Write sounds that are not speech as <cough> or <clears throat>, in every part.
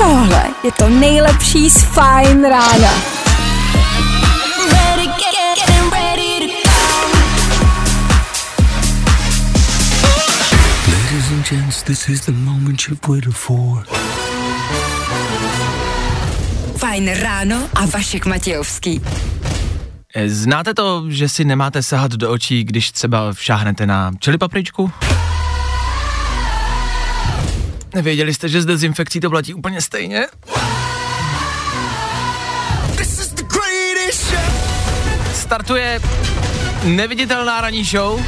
Tohle je to nejlepší z Fajn rána. Ladies and gents, this is the moment you've waited for. Fajn ráno a Vašek Matějovský. Znáte to, že si nemáte sahat do očí, když třeba šáhnete na čili papričku? Nevěděli jste, že s dezinfekcí to platí úplně stejně? Startuje neviditelná ranní show.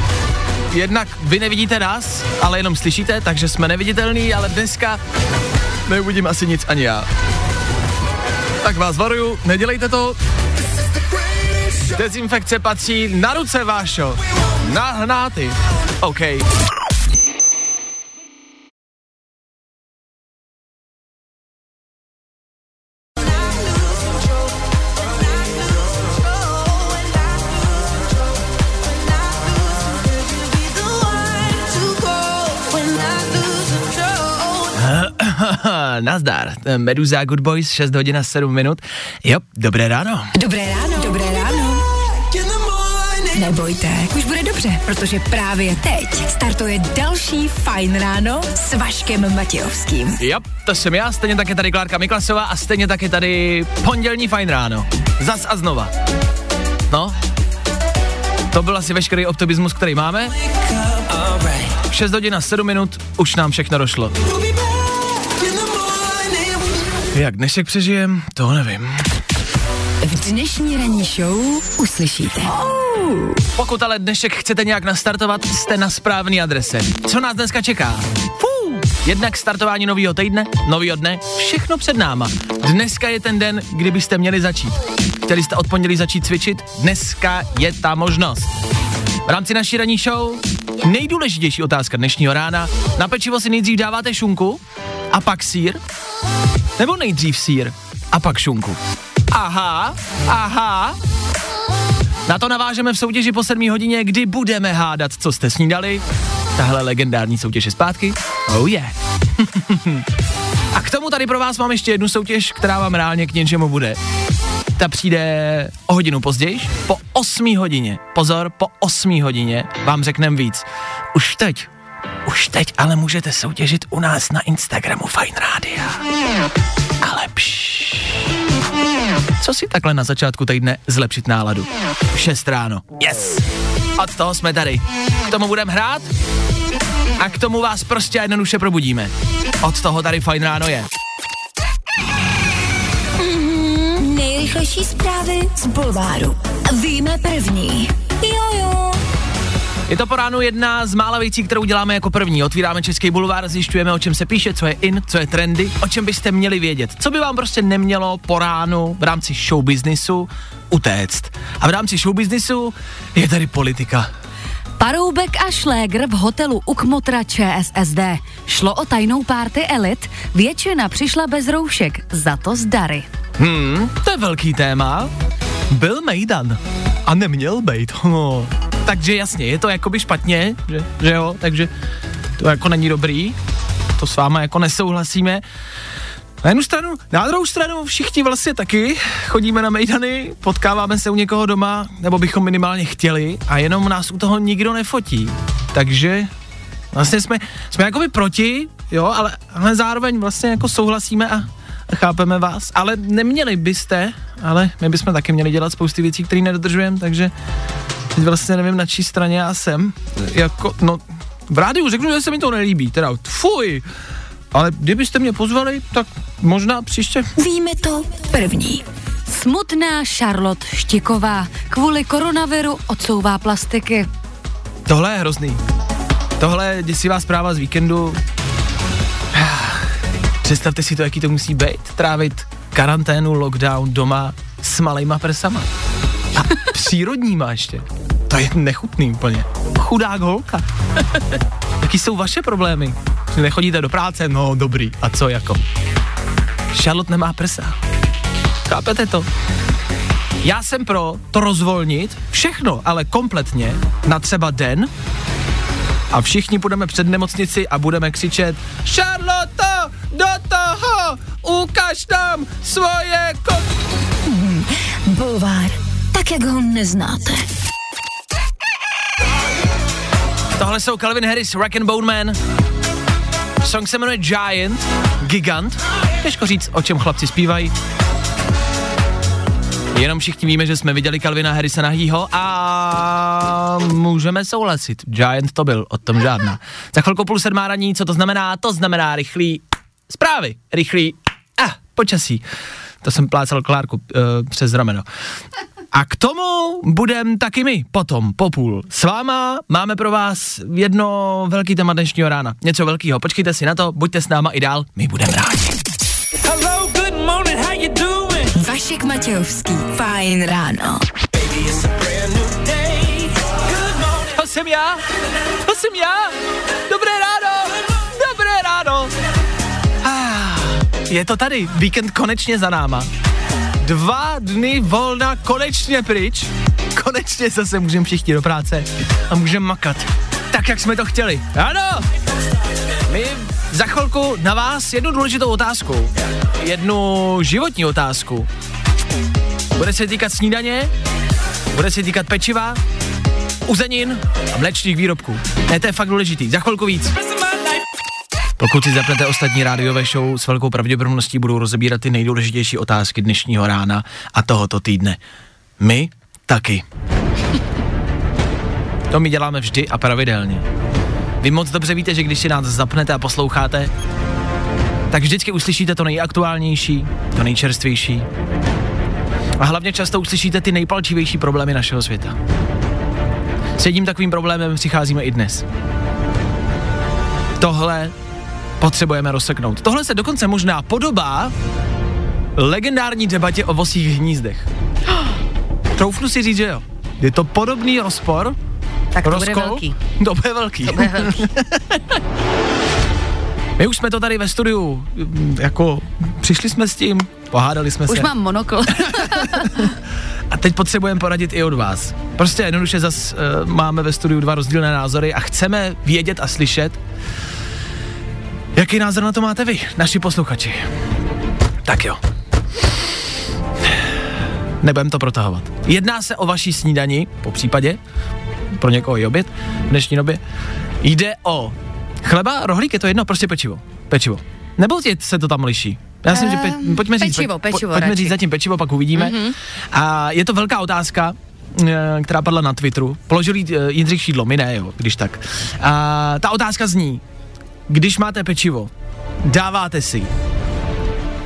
Jednak vy nevidíte nás, ale jenom slyšíte, takže jsme neviditelní, ale dneska neuvidím asi nic ani já. Tak vás varuju, nedělejte to. Dezinfekce patří na ruce vášo. Na hnáty. OK. Nazdar. Meduza Good Boys, 6 hodin a 7 minut. Jo, dobré ráno. Dobré ráno. Dobré ráno. Nebojte, už bude dobře, protože právě teď startuje další Fajn ráno s Vaškem Matějovským. Jo, to jsem já, stejně tak je tady Klárka Miklasová a stejně tak je tady pondělní fajn ráno. Zas a znova. No, to byl asi veškerý optimismus, který máme. 6 hodin a 7 minut, už nám všechno došlo. Jak dnešek přežijem, to nevím. V dnešní ranní show uslyšíte. Pokud ale dnešek chcete nějak nastartovat, jste na správné adrese. Co nás dneska čeká? Fú, jednak startování nového týdne, nového dne, všechno před náma. Dneska je ten den, kdy byste měli začít. Chtěli jste od pondělí začít cvičit? Dneska je ta možnost. V rámci naší ranní show nejdůležitější otázka dnešního rána. Na pečivo si nejdřív dáváte šunku a pak sír? Nebo nejdřív sír a pak šunku? Aha, aha. Na to navážeme v soutěži po 7 hodině, kdy budeme hádat, co jste snídali. Tahle legendární soutěž je zpátky. Oh yeah. <laughs> A k tomu tady pro vás mám ještě jednu soutěž, která vám reálně k něčemu bude. Ta přijde o hodinu později, po 8 hodině. Pozor, po 8 hodině vám řekneme víc. Už teď, už teď ale můžete soutěžit u nás na Instagramu Fine Radio. Ale pš. Co si takhle na začátku týdne zlepšit náladu? 6 ráno. Yes! Od toho jsme tady. K tomu budeme hrát a k tomu vás prostě jednoduše probudíme. Od toho tady fajn ráno je. Nejrychlejší zprávy z Bulváru. Víme první. Jojo. Je to po ránu jedna z mála věcí, kterou děláme jako první. Otvíráme Český bulvár, zjišťujeme, o čem se píše, co je in, co je trendy, o čem byste měli vědět. Co by vám prostě nemělo po ránu v rámci showbiznisu utéct. A v rámci showbiznisu je tady politika. Paroubek a Šlégr v hotelu u Kmotra ČSSD. Šlo o tajnou párty elit, většina přišla bez roušek, za to zdary. Hmm, to je velký téma. Byl Mejdan a neměl být. <laughs> No. Takže jasně, je to jakoby špatně, že, že jo, takže to jako není dobrý, to s váma jako nesouhlasíme. Na jednu stranu, na druhou stranu všichni vlastně taky chodíme na mejdany, potkáváme se u někoho doma, nebo bychom minimálně chtěli a jenom nás u toho nikdo nefotí. Takže vlastně jsme, jsme jakoby proti, jo, ale, ale zároveň vlastně jako souhlasíme a chápeme vás, ale neměli byste, ale my bychom taky měli dělat spousty věcí, které nedodržujeme, takže teď vlastně nevím, na čí straně já jsem. Jako, no, v rádiu řeknu, že se mi to nelíbí, teda fuj, ale kdybyste mě pozvali, tak možná příště. Víme to první. Smutná Charlotte Štiková kvůli koronaviru odsouvá plastiky. Tohle je hrozný. Tohle je děsivá zpráva z víkendu. Představte si to, jaký to musí být, trávit karanténu, lockdown doma s malejma prsama. A přírodníma ještě. To je nechutný úplně. Chudák holka. Jaký jsou vaše problémy? Že nechodíte do práce? No dobrý. A co jako? Charlotte nemá prsa. Chápete to? Já jsem pro to rozvolnit všechno, ale kompletně na třeba den a všichni půjdeme před nemocnici a budeme křičet Charlotte, do toho, ukaž nám svoje kot... Bulvár, tak jak ho neznáte. Tohle jsou Calvin Harris, Rock and Bone Man. Song se jmenuje Giant, Gigant. Těžko říct, o čem chlapci zpívají. Jenom všichni víme, že jsme viděli Calvina Harrisa nahýho a můžeme souhlasit. Giant to byl, o tom žádná. Za chvilku půl sedmá raní, co to znamená? To znamená rychlý zprávy, rychlý ah, počasí. To jsem plácal Klárku uh, přes rameno. A k tomu budem taky my potom, po půl. S váma máme pro vás jedno velký téma dnešního rána. Něco velkého. Počkejte si na to, buďte s náma i dál, my budeme rádi. Hello, good morning, how you doing? Vašek Matějovský. Fajn ráno. To jsem já, to jsem já. Dobré ráno, dobré ráno. Ah, je to tady, víkend konečně za náma. Dva dny volna konečně pryč. Konečně zase můžeme všichni do práce a můžeme makat. Tak, jak jsme to chtěli. Ano! My za chvilku na vás jednu důležitou otázku. Jednu životní otázku. Bude se týkat snídaně, bude se týkat pečiva, uzenin a mléčných výrobků. Ne, to je fakt důležitý. Za chvilku víc. Pokud si zapnete ostatní rádiové show, s velkou pravděpodobností budou rozebírat ty nejdůležitější otázky dnešního rána a tohoto týdne. My taky. To my děláme vždy a pravidelně. Vy moc dobře víte, že když si nás zapnete a posloucháte, tak vždycky uslyšíte to nejaktuálnější, to nejčerstvější. A hlavně často uslyšíte ty nejpalčivější problémy našeho světa. S jedním takovým problémem přicházíme i dnes. Tohle potřebujeme rozseknout. Tohle se dokonce možná podobá legendární debatě o vosích hnízdech. <gasps> Troufnu si říct, že jo. Je to podobný rozpor, Tak to bude rozkol. velký. <laughs> To bude velký. To bude velký. <laughs> My už jsme to tady ve studiu, mm, jako přišli jsme s tím, pohádali jsme Už se. mám monokl. <laughs> A teď potřebujeme poradit i od vás. Prostě jednoduše zas uh, máme ve studiu dva rozdílné názory a chceme vědět a slyšet, jaký názor na to máte vy, naši posluchači. Tak jo. Nebudem to protahovat. Jedná se o vaší snídani, po případě, pro někoho i oběd v dnešní době. Jde o chleba, rohlík, je to jedno, prostě pečivo. Pečivo. Nebo se to tam liší? Já myslím, že pe, Ehm, pojďme říct, pečivo, pe- pečivo pojďme radši. říct zatím pečivo, pak uvidíme. Mm-hmm. A je to velká otázka, eh, která padla na Twitteru. Položil eh, Jindřich Šídlo, my ne, jo, když tak. A ta otázka zní, když máte pečivo, dáváte si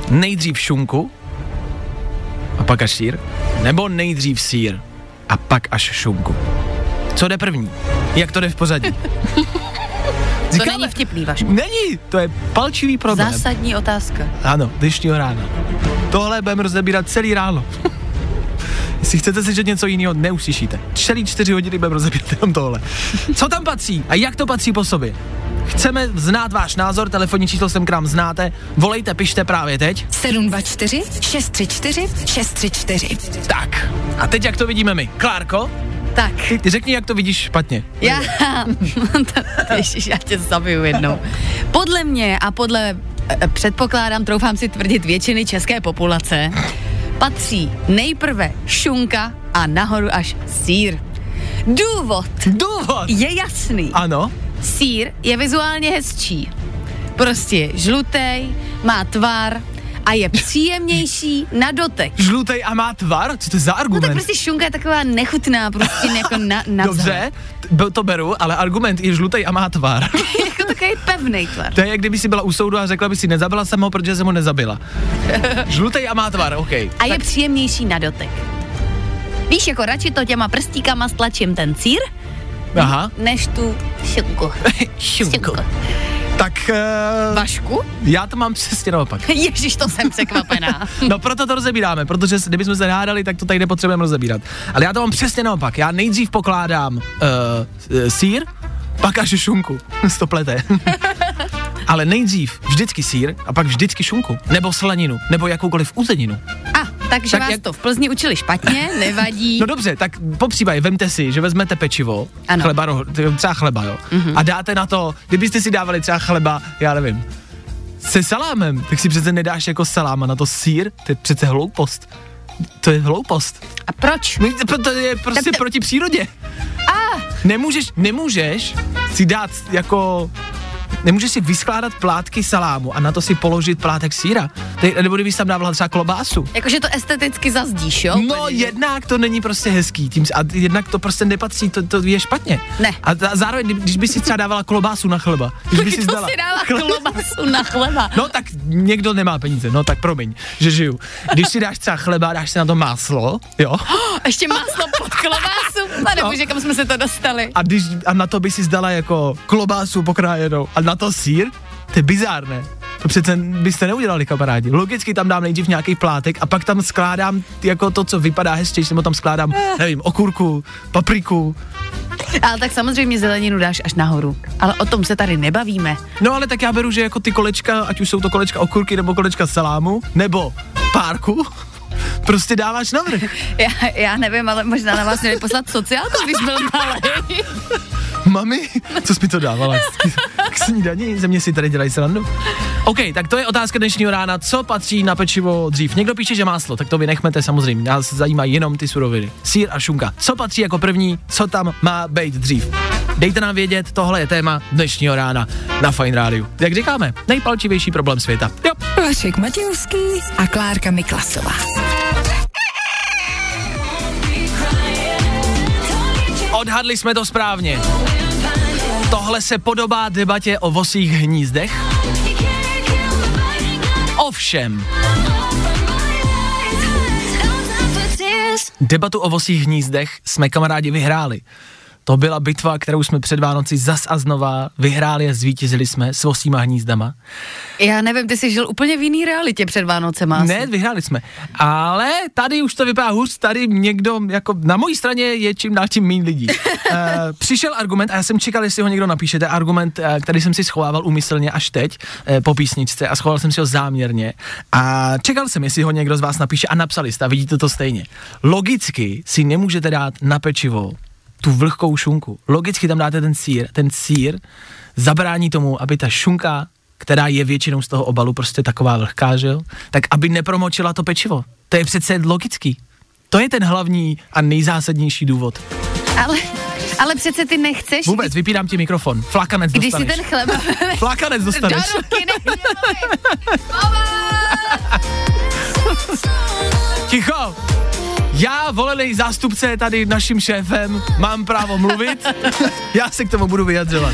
nejdřív šunku a pak až sír, nebo nejdřív sír a pak až šunku. Co jde první? Jak to jde v pořadí? <laughs> To není vtipný, Vašku. Není, to je palčivý problém. Zásadní otázka. Ano, dnešního rána. Tohle budeme rozebírat celý ráno. <laughs> Jestli chcete slyšet něco jiného, neuslyšíte. Celý čtyři hodiny budeme rozebírat jenom tohle. Co tam patří a jak to patří po sobě? Chceme znát váš názor, telefonní číslo sem k nám znáte, volejte, pište právě teď. 724 634 634. Tak, a teď jak to vidíme my? Klárko, Tak, ty, ty řekni, jak to vidíš špatně. já, <laughs> Ježiš, já tě zabiju jednou. Podle mě a podle, eh, předpokládám, troufám si tvrdit, většiny české populace, patří nejprve šunka a nahoru až sír. Důvod Důvod! je jasný. Ano, Sír je vizuálně hezčí. Prostě je žlutej, má tvar a je příjemnější na dotek. <laughs> žlutej a má tvar? Co to je za No argument? tak prostě šunka je taková nechutná, prostě <laughs> jako na, na Dobře, to beru, ale argument je žlutej a má tvar. <laughs> jako takový pevný tvar. To je, jak kdyby si byla u soudu a řekla by si, nezabila jsem ho, protože jsem ho nezabila. Žlutej a má tvar, OK. A je příjemnější na dotek. Víš, jako radši to těma prstíkama stlačím ten cír, Aha. než tu šunku. <laughs> Šunko. Tak uh, Vašku? já to mám přesně naopak. <laughs> Ježíš, to jsem překvapená. <laughs> No proto to rozebíráme, protože kdybychom se nehádali, tak to tady nepotřebujeme rozebírat. Ale já to mám přesně naopak. Já nejdřív pokládám uh, sír, pak až šunku. to plete. Ale nejdřív vždycky sír a pak vždycky šunku. Nebo slaninu, nebo jakoukoliv uzeninu. A, takže Tak vás jak- to v Plzni učili špatně, <laughs> nevadí. No dobře, tak po případě vemte si, že vezmete pečivo, Ano. chleba, roh- třeba chleba, jo, mm-hmm. a dáte na to, kdybyste si dávali třeba chleba, já nevím, se salámem, tak si přece nedáš jako saláma na to sír, to je přece hloupost. To je hloupost. A proč? No, to- To je prostě Tak te- proti přírodě. Nemůžeš, nemůžeš si dát jako Nemůžeš si vyskládat plátky salámu a na to si položit plátek síra. Ty, nebo kdybys tam dával třeba klobásu. Jakože to esteticky zazdíš, jo? No že- jednak to není prostě hezký, tím, a jednak to prostě nepatří, to, to je špatně. Ne. A, a zároveň, kdy- když by si třeba dávala klobásu na chleba, když by si dává klobasu na chleba. No tak někdo nemá peníze, no tak promiň, že žiju. Když si dáš třeba chleba, dáš si na to máslo, jo, <gasps> Ještě máslo pod klobasu. Pane No. bože, kam jsme se to dostali. a, když, a na to by si zdala jako klobásu pokrájenou a na to sír, to je bizárné. To přece byste neudělali, kamarádi. Logicky tam dám nejdřív nějaký plátek a pak tam skládám jako to, co vypadá hezčejší, nebo tam skládám, nevím, okurku, papriku. Ale tak samozřejmě zeleninu dáš až nahoru. Ale o tom se tady nebavíme. No ale tak já beru, že jako ty kolečka, ať už jsou to kolečka okurky nebo kolečka salámu, nebo párku, prostě dáváš navrh. <laughs> Já, já nevím, ale možná na vás měli poslat sociálku, když byl malý. <laughs> Mami, co jsi mi to dávala? K snídani, ze mě si tady dělají srandu. OK, tak to je otázka dnešního rána. Co patří na pečivo dřív? Někdo píše, že máslo, tak to vynechmete samozřejmě. Nás zajímají jenom ty suroviny. Sír a šunka. Co patří jako první? Co tam má být dřív? Dejte nám vědět, tohle je téma dnešního rána na Fine Radio. Jak říkáme, nejpalčivější problém světa. Jo. Vašek Matějovský a Klárka Miklasová. Odhadli jsme to správně. Tohle se podobá debatě o vosích hnízdech. Ovšem, debatu o vosích hnízdech jsme kamarádi vyhráli. To byla bitva, kterou jsme před Vánoci zas a znova vyhráli a zvítězili jsme s vosíma hnízdama. Já nevím, ty jsi žil úplně v jiný realitě před Vánocem. asi. Ne, vyhráli jsme. Ale tady už to vypadá hůř, tady někdo, jako na mojí straně je čím dál tím méně lidí. uh, <laughs> přišel argument, a já jsem čekal, jestli ho někdo napíše, to je argument, uh, který jsem si schovával úmyslně až teď uh, po písničce a schoval jsem si ho záměrně. A čekal jsem, jestli ho někdo z vás napíše a napsali jste, a vidíte to stejně. Logicky si nemůžete dát na pečivo tu vlhkou šunku. Logicky tam dáte ten sír. Ten sír zabrání tomu, aby ta šunka která je většinou z toho obalu prostě taková vlhká, že jo? Tak aby nepromočila to pečivo. To je přece logický. To je ten hlavní a nejzásadnější důvod. Ale, ale přece ty nechceš, Vůbec, vypínám ti mikrofon. Flakanec když si dostaneš. ten chleba <laughs> Flakanec do dostaneš. ruky nedělej. Ticho! Já, volený zástupce tady naším šéfem, mám právo mluvit. Já se k tomu budu vyjadřovat.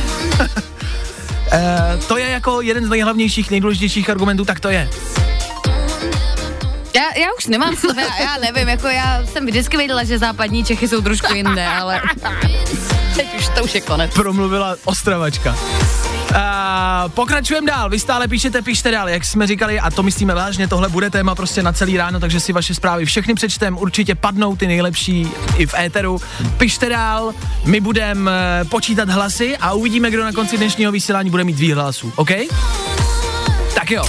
Eh, to je jako jeden z nejhlavnějších, nejdůležitějších argumentů, tak to je. Já, já už nemám slov, já, já nevím, jako já jsem vždycky věděla, že západní Čechy jsou trošku jinde, ale <laughs> teď už to už je konec. promluvila Ostravačka. A pokračujeme dál, vy stále píšete, píšte dál, jak jsme říkali, a to myslíme vážně, tohle bude téma prostě na celý ráno, takže si vaše zprávy všechny přečtem, určitě padnou ty nejlepší i v éteru. Pište dál, my budeme počítat hlasy a uvidíme, kdo na konci dnešního vysílání bude mít víc hlasů, OK? Tak jo,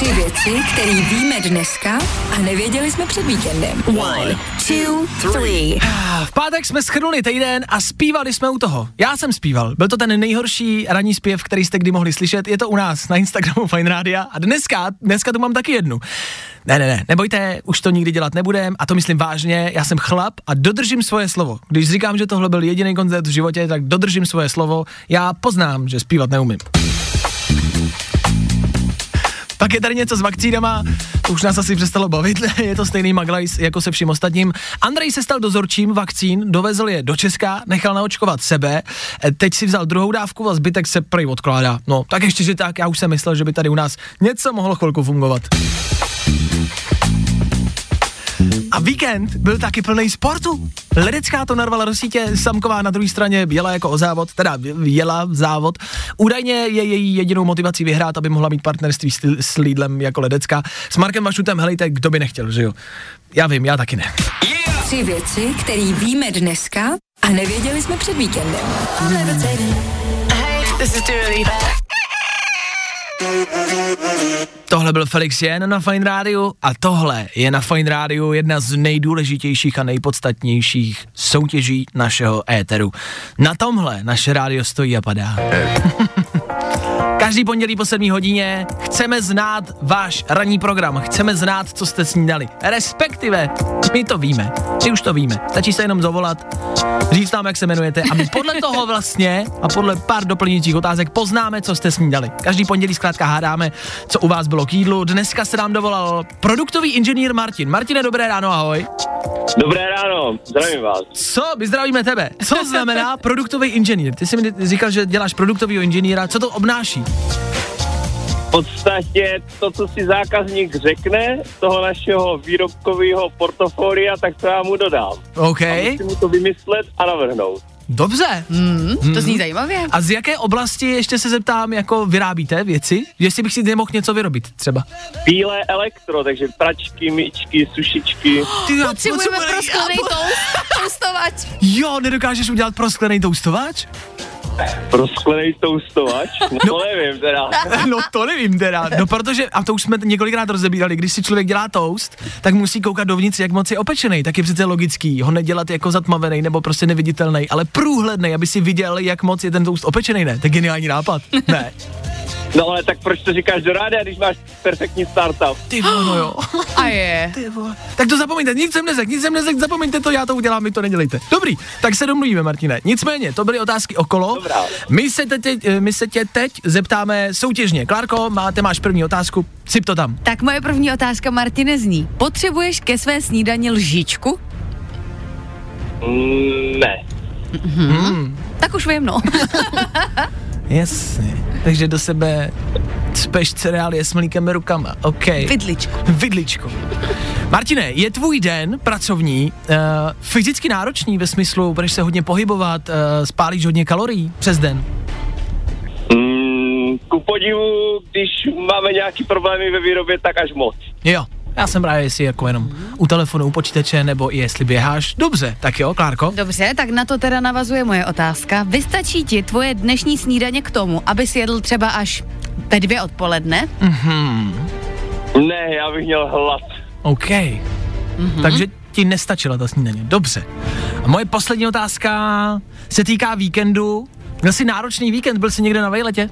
Tři věci, které víme dneska a nevěděli jsme před víkendem. One, two, three. v pátek jsme schrnuli týden a zpívali jsme u toho. Já jsem zpíval, byl to ten nejhorší ranní zpěv, který jste kdy mohli slyšet, je to u nás na Instagramu Fine Radio a dneska, dneska tu mám taky jednu. Ne, ne, ne, nebojte, už to nikdy dělat nebudem a to myslím vážně, já jsem chlap a dodržím svoje slovo. Když říkám, že tohle byl jediný koncert v životě, tak dodržím svoje slovo, já poznám, že zpívat neumím. Pak je tady něco s vakcínama, to už nás asi přestalo bavit, <laughs> je to stejný maglajs jako se vším ostatním. Andrej se stal dozorčím vakcín, dovezl je do Česka, nechal naočkovat sebe, e, teď si vzal druhou dávku a zbytek se prej odkládá. No, tak ještě, že tak, já už jsem myslel, že by tady u nás něco mohlo chvilku fungovat. A víkend byl taky plný sportu. Ledecká to narvala do sítě, Samková na druhé straně jela jako o závod, teda jela závod. Údajně je její jedinou motivací vyhrát, aby mohla mít partnerství s, s Lidlem jako Ledecká. S Markem Vašutem, helejte, kdo by nechtěl, že jo? Já vím, já taky ne. Tři věci, které víme dneska a nevěděli jsme před víkendem. Tohle byl Felix Jen na Fine Radio a tohle je na Fine Radio jedna z nejdůležitějších a nejpodstatnějších soutěží našeho éteru. Na tomhle naše rádio stojí a padá. <laughs> Každý pondělí po 7 hodině chceme znát váš ranní program, chceme znát, co jste snídali. Respektive, my to víme, my už to víme, stačí se jenom zavolat, říct nám, jak se jmenujete a my podle toho vlastně a podle pár doplňujících otázek poznáme, co jste snídali. Každý pondělí zkrátka hádáme, co u vás bylo k jídlu. Dneska se nám dovolal produktový inženýr Martin. Martine, dobré ráno, ahoj. Dobré ráno, zdravím vás. Co? My zdravíme tebe. Co znamená produktový inženýr? Ty jsi mi říkal, že děláš produktového inženýra. Co to obnáší? V podstatě to, co si zákazník řekne z toho našeho výrobkového portfolia, tak to já mu dodám. OK. A musím mu to vymyslet a navrhnout. Dobře. Hmm, to zní zajímavě. A z jaké oblasti ještě se zeptám, jako vyrábíte věci? Jestli bych si nemohl něco vyrobit třeba. Bílé elektro, takže pračky, myčky, sušičky. Ty, <laughs> já Potřebujeme potřebuji- pro sklený toast, <laughs> toastovač. Jo, nedokážeš udělat pro sklený toustovač? Pro sklený toustovač? No, to nevím teda. <laughs> No to nevím teda, no protože, a to už jsme několikrát rozebírali, když si člověk dělá toast, tak musí koukat dovnitř, jak moc je opečený, tak je přece logický, ho nedělat jako zatmavený nebo prostě neviditelný, ale průhledný, aby si viděl, jak moc je ten toast opečený, ne? To je geniální nápad, ne? <laughs> No ale tak proč to říkáš do rádia, když máš perfektní startup? Ty vole, no jo. <laughs> A je. Ty vole. Tak to zapomeňte, nic jsem nezek, nic jsem nezek, zapomeňte to, já to udělám, vy to nedělejte. Dobrý, tak se domluvíme, Martine. Nicméně, to byly otázky okolo. Dobrá. My se, teď, my se tě teď zeptáme soutěžně. Klárko, máte, máš první otázku, syp to tam. Tak moje první otázka, Martine, zní. Potřebuješ ke své snídani lžičku? Mm, ne. Tak už vím, no. <laughs> Jasně. Takže do sebe speš cereálie s mlíkem rukama. OK. Vidličku. Vidličko. Martine, je tvůj den pracovní uh, fyzicky náročný ve smyslu, budeš se hodně pohybovat, uh, spálíš hodně kalorií přes den? Mm, ku podivu, když máme nějaký problémy ve výrobě, tak až moc. Jo. Já jsem právě, jestli jako jenom u telefonu, u počítače, nebo i jestli běháš. Dobře, tak jo, Klárko. Dobře, tak na to teda navazuje moje otázka. Vystačí ti tvoje dnešní snídaně k tomu, aby si jedl třeba až ve dvě odpoledne? Ne, já bych měl hlad. OK. Mm-hmm. Takže ti nestačila ta snídaně. Dobře. A moje poslední otázka se týká víkendu. Měl jsi náročný víkend, byl jsi někde na vejletě?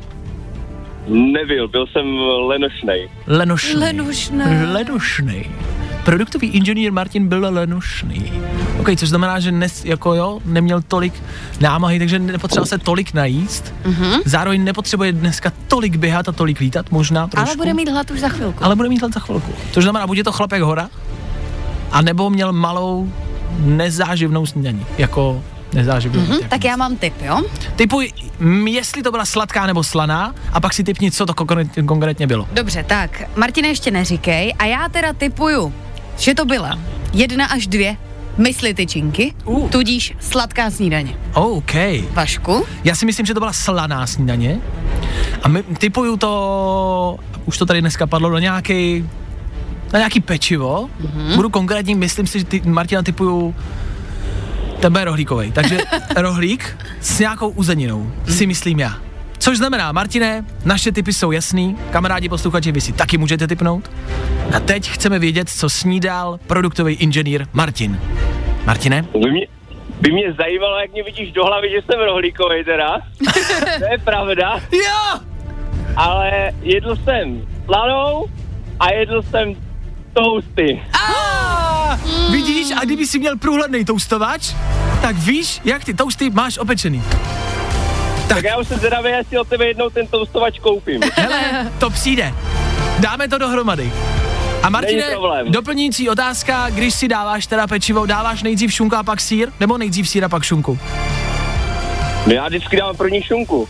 Nebyl, byl jsem lenošnej. Lenošný. Lenošný. Lenošný. Produktový inženýr Martin byl lenošný. OK, což znamená, že nes, jako jo, neměl tolik námahy, takže nepotřeboval se tolik najíst. Mm-hmm. Zároveň nepotřebuje dneska tolik běhat a tolik lítat, možná trošku. Ale bude mít hlad už za chvilku. ale bude mít hlad za chvilku. Což znamená, buď je to chlapek hora, a nebo měl malou nezáživnou snídaní, jako nezáživnou. Hm, jako tak já mám tip, jo? Typuj, jestli to byla sladká nebo slaná, a pak si typni, co to konkrétně, bylo. Dobře, tak Martine ještě neříkej a já teda typuju, že to byla jedna až dvě mysli tyčinky, Uh. tudíž sladká snídaně. OK. Vašku? Já si myslím, že to byla slaná snídaně. A my, typuju to, už to tady dneska padlo, na nějaký, na nějaký pečivo. Mm-hmm. Budu konkrétní, myslím si, že ty, Martina, typuju tebe rohlíkovej. Takže <laughs> rohlík s nějakou uzeninou, si myslím já. Což znamená, Martine, naše typy jsou jasný, kamarádi posluchači, vy si taky můžete typnout. A teď chceme vědět, co snídal produktový inženýr Martin. Martine? By mě, by mě zajímalo, jak mě vidíš do hlavy, že jsem rohlíkovej teda. <laughs> to je pravda, Jo! ale jedl jsem slanou a jedl jsem toasty. A, vidíš, a kdyby si měl průhledný toustovač, tak víš, jak ty toasty máš opečený. Tak já už jsem zvědavý, jestli od tebe jednou ten toustovač koupím. <laughs> Hele, to přijde. Dáme to dohromady. A Martine, doplňující otázka, když si dáváš teda pečivo, dáváš nejdřív šunku a pak sír, nebo nejdřív sír a pak šunku? No já vždycky dám první šunku.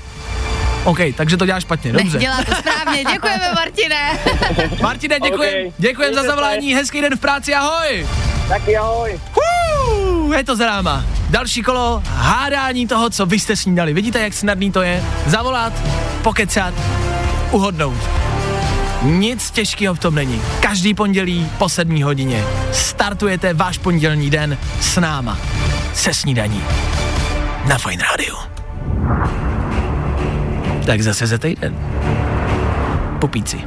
OK, takže to děláš špatně, Ne, dobře. dělá to správně, děkujeme Martine. <laughs> Martine, děkujem, OK. děkujem za zavolání, hezký den v práci, ahoj. Taky ahoj. Huu, je to za náma. Další kolo, hádání toho, co vy jste snídali. Vidíte, jak snadný to je? Zavolat, pokecat, uhodnout. Nic těžkého v tom není. Každý pondělí po sedmí hodině startujete váš pondělní den s náma. Se snídaní. Na Fine Radio. Tak zase za týden. Popíci.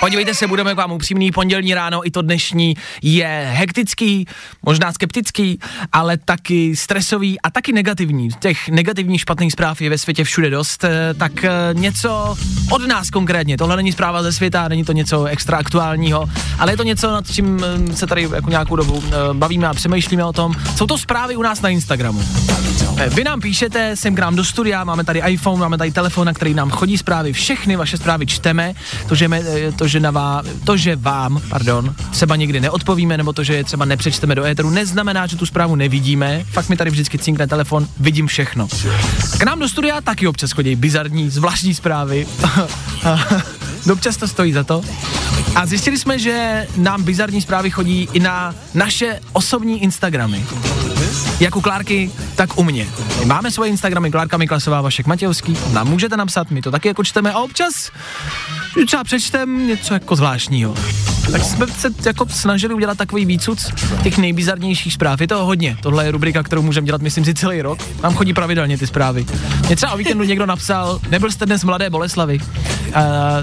Podívejte se, budeme k vám upřímný. Pondělní ráno i to dnešní je hektický, možná skeptický, ale taky stresový a taky negativní. Těch negativních špatných zpráv je ve světě všude dost. eh, Tak eh, něco od nás konkrétně. Tohle není zpráva ze světa, není to něco extra aktuálního, ale je to něco, nad čím eh, se tady jako nějakou dobu eh, bavíme a přemýšlíme o tom. Jsou to zprávy u nás na Instagramu. Vy nám píšete sem k nám do studia, máme tady iPhone, máme tady telefon, na který nám chodí zprávy, všechny vaše zprávy čteme, to, že, eh, že, na vá, to, že vám, pardon, třeba někdy neodpovíme, nebo to, že je třeba nepřečteme do éteru, neznamená, že tu zprávu nevidíme, fakt mi tady vždycky cinkne telefon, vidím všechno. K nám do studia taky občas chodí bizarní, zvláštní zprávy. <laughs> Občas to stojí za to. A zjistili jsme, že nám bizarní zprávy chodí i na naše osobní Instagramy. Jak u Klárky, tak u mě. My máme svoje Instagramy, Klárka Miklasová, Vašek Matějovský, nám můžete napsat, my to taky jako čteme a občas třeba přečtem něco jako zvláštního. Tak jsme se jako snažili udělat takový výcuc těch nejbizarnějších zpráv. Je toho hodně. Tohle je rubrika, kterou můžeme dělat, myslím si, celý rok. Nám chodí pravidelně ty zprávy. Mě třeba o víkendu někdo napsal, nebyl jste dnes mladé Boleslavy, uh,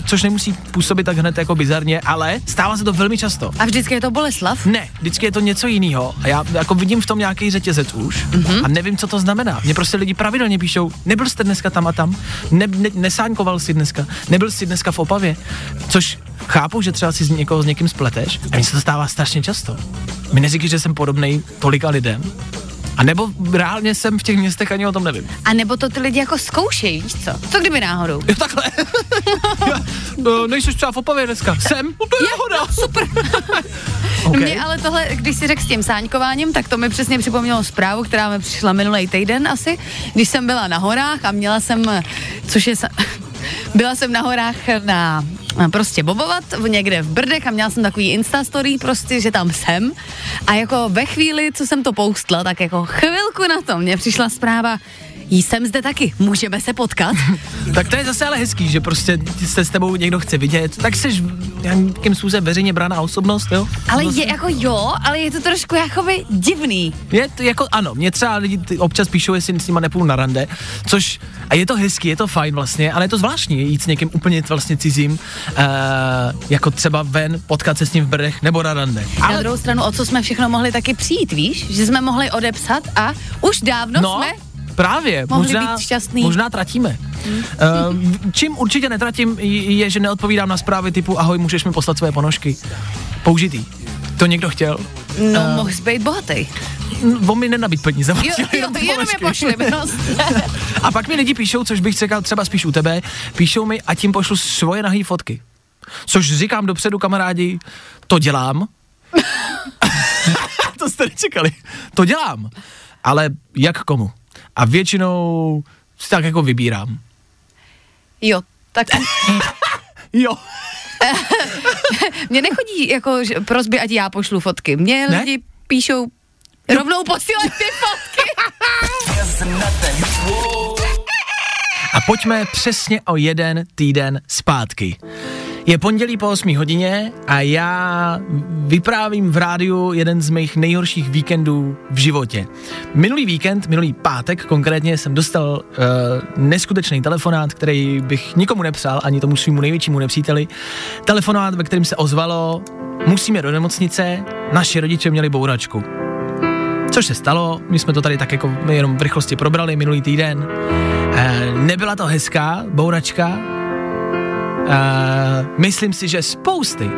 což nemusí působit tak hned jako bizarně, ale stává se to velmi často. A vždycky je to Boleslav? Ne, vždycky je to něco jiného. A já jako vidím v tom nějaký řetězec už mm-hmm. a nevím, co to znamená. Mě prostě lidi pravidelně píšou, nebyl jste dneska tam a tam, ne, ne, nesáňkoval jsi dneska, nebyl jsi dneska v Opavě, což chápu, že třeba si z někoho s někým spleteš, a mně se to stává strašně často. Mi neříkej, že jsem podobný tolika lidem, a nebo reálně jsem v těch městech ani o tom nevím. A nebo to ty lidi jako zkoušejí, víš co? Co kdyby náhodou? Jo, takhle. <laughs> Já, no, nejsi třeba v Opavě dneska. Jsem? No to je náhoda. Super. <laughs> okay. Mě ale tohle, když si řekl s tím sáňkováním, tak to mi přesně připomnělo zprávu, která mi přišla minulý týden asi, když jsem byla na horách a měla jsem, což je, <laughs> byla jsem na horách na prostě bobovat v- někde v Brdech a měla jsem takový Insta story prostě, že tam jsem. A jako ve chvíli, co jsem to postla, tak jako chvilku na to mě přišla zpráva, jsem zde taky, můžeme se potkat? <laughs> Tak to je zase ale hezký, že prostě se s tebou někdo chce vidět, tak jsi nějakým způsobem veřejně braná osobnost, jo? Ale je jako jo, ale je to trošku jakoby divný. Je to jako, ano, mě třeba lidi občas píšou, jestli s nima nepůjdu na rande, což, a je to hezký, je to fajn vlastně, ale je to zvláštní jít s někým úplně vlastně cizím, uh, jako třeba ven, potkat se s ním v brdech nebo na rande. Na Ale, druhou stranu, o co jsme všechno mohli taky přijít, víš? Že jsme mohli odepsat a už dávno no, jsme právě, mohli možná, být šťastný. Hmm. možná tratíme. Uh, čím určitě netratím, je, že neodpovídám na zprávy typu ahoj, můžeš mi poslat své ponožky. Použitý. To někdo chtěl. No, Eh, mohl jsi být bohatý. On mi nenabít peníze. Jo, jo, jenom ty jenom je pošli, prostě. <laughs> A pak mi lidi píšou, což bych čekal třeba spíš u tebe, píšou mi a tím pošlu svoje nahý fotky. Což říkám dopředu, kamarádi, to dělám. <laughs> <laughs> to jste nečekali. To dělám. Ale jak komu? A většinou si tak jako vybírám. Jo, tak <laughs> Jo. <laughs> mě nechodí jako že prosby, ať já pošlu fotky. Mě Ne? lidi píšou, rovnou posílej ty fotky. A pojďme přesně o jeden týden zpátky. Je pondělí po 8 hodině a já vyprávím v rádiu jeden z mých nejhorších víkendů v životě. Minulý víkend, minulý pátek konkrétně, jsem dostal uh, neskutečný telefonát, který bych nikomu nepřál, ani tomu svýmu největšímu nepříteli. Telefonát, ve kterém se ozvalo, musíme do nemocnice, naši rodiče měli bouračku. Což se stalo, my jsme to tady tak jako jenom v rychlosti probrali minulý týden. E, nebyla to hezká bouračka. Myslím si, že spousty,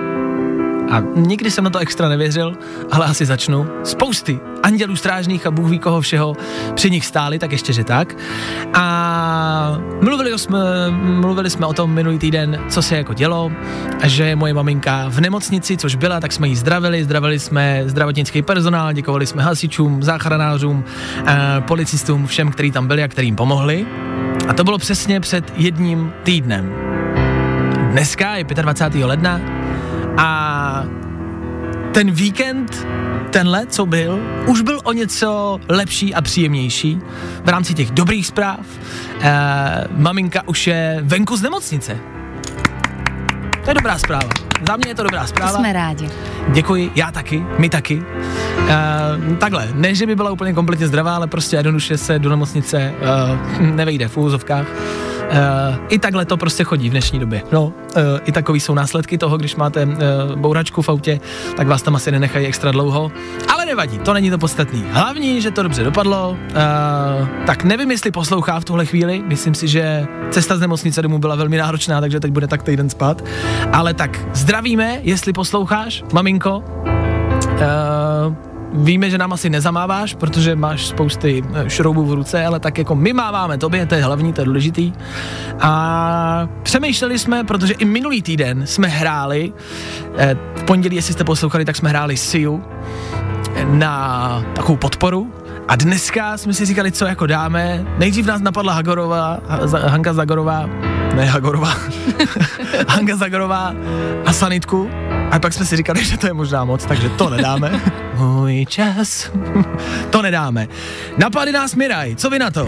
a nikdy jsem na to extra nevěřil, ale asi začnu, spousty andělů strážných a Bůh ví koho všeho při nich stáli, tak ještě, že tak. A mluvili jsme, mluvili jsme o tom minulý týden, co se jako dělo, že je moje maminka v nemocnici, což byla, tak jsme jí zdravili, zdravili jsme zdravotnický personál, děkovali jsme hasičům, záchranářům, eh, policistům, všem, kteří tam byli a kterým pomohli. A to bylo přesně před jedním týdnem. Dneska je 25. ledna a ten víkend, tenhle, co byl, už byl o něco lepší a příjemnější v rámci těch dobrých zpráv. E, maminka už je venku z nemocnice. To je dobrá zpráva. Za mě je to dobrá To zpráva. jsme rádi. Děkuji, já taky, my taky. Uh, takhle, ne, že by byla úplně kompletně zdravá, ale prostě jednoduše se do nemocnice uh, nevejde v úvozovkách. Uh, I takhle to prostě chodí v dnešní době. No, uh, i takový jsou následky toho, když máte uh, bouračku v autě, tak vás tam asi nenechají extra dlouho. Ale nevadí, to není to podstatný. Hlavní, že to dobře dopadlo. Tak nevím, jestli poslouchá v tuhle chvíli. Myslím si, že cesta z nemocnice domů byla velmi náročná, takže teď bude tak týden spát. Ale tak zdravíme, jestli posloucháš, maminko. Uh, víme, že nám asi nezamáváš, protože máš spousty eh, šroubů v ruce, ale tak jako my máváme tobě, to je hlavní, to je důležitý. A přemýšleli jsme, protože i minulý týden jsme hráli, eh, v pondělí, jestli jste poslouchali, tak jsme hráli Siu na takovou podporu. A dneska jsme si říkali, co jako dáme. Nejdřív nás napadla Hagorová, Ha- Za- Hanka Zagorová, ne Hagorová, <laughs> Hanka Zagorová a sanitku. A pak jsme si říkali, že to je možná moc, takže to nedáme. <laughs> Můj čas. <laughs> to nedáme. Napady nás Miraj, co vy na to?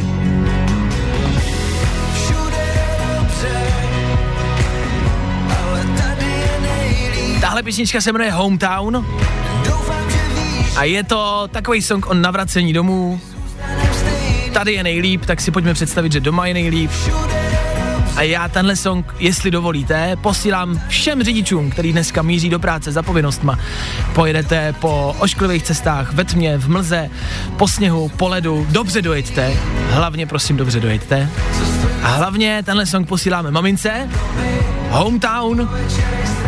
Tahle písnička se jmenuje Hometown a je to takový song o navracení domů. Tady je nejlíp, tak si pojďme představit, že doma je nejlíp. A já tenhle song, jestli dovolíte, posílám všem řidičům, který dneska míří do práce za povinnostma. Pojedete po ošklivých cestách, ve tmě, v mlze, po sněhu, po ledu, dobře dojeďte. Hlavně prosím, dobře dojeďte. A hlavně tenhle song posíláme mamince. Hometown,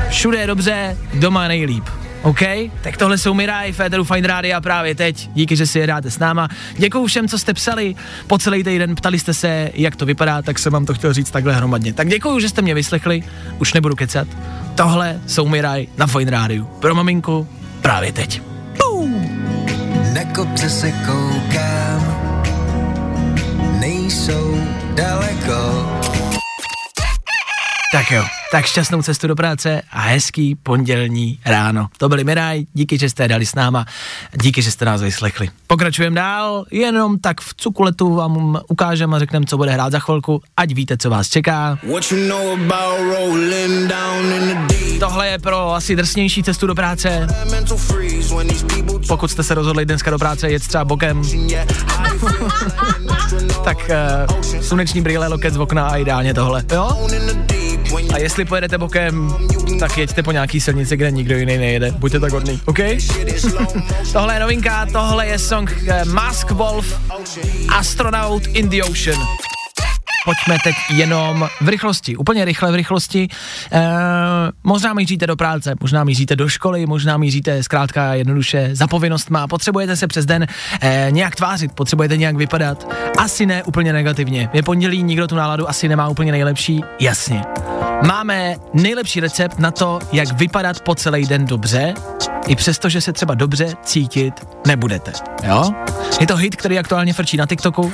všude je dobře, doma nejlíp. OK? Tak tohle jsou Miraj, Féteru Fine Rádia právě teď. Díky, že si je hráte s náma. Děkuju všem, co jste psali. Po celý týden ptali jste se, jak to vypadá, tak jsem vám to chtěl říct takhle hromadně. Tak děkuju, že jste mě vyslechli. Už nebudu kecat. Tohle jsou Miraj na Fine Rádiu. Pro maminku právě teď. Na kopce se koukám, nejsou daleko. Tak jo, tak šťastnou cestu do práce a hezký pondělní ráno. To byli Miraj, díky, že jste dali s náma, díky, že jste nás vyslechli. Pokračujeme dál, jenom tak v cukuletu vám ukážeme a řekneme, co bude hrát za chvilku, ať víte, co vás čeká. Tohle je pro asi drsnější cestu do práce. Pokud jste se rozhodli dneska do práce jet třeba bokem, <laughs> tak uh, sluneční brýle, loket z okna a ideálně tohle, jo? A jestli pojedete bokem, tak jeďte po nějaký silnici, kde nikdo jiný nejede. Buďte tak hodný, OK? <laughs> tohle je novinka, tohle je song eh, Mask Wolf, Astronaut in the Ocean. Pojďme teď jenom v rychlosti, úplně rychle v rychlosti. E, možná míříte do práce, možná míříte do školy, možná míříte zkrátka jednoduše za povinnost má. Potřebujete se přes den e, nějak tvářit, potřebujete nějak vypadat. Asi ne úplně negativně. Je pondělí, nikdo tu náladu asi nemá úplně nejlepší. Jasně. Máme nejlepší recept na to, jak vypadat po celý den dobře, i přesto, že se třeba dobře cítit nebudete. Jo? Je to hit, který aktuálně frčí na TikToku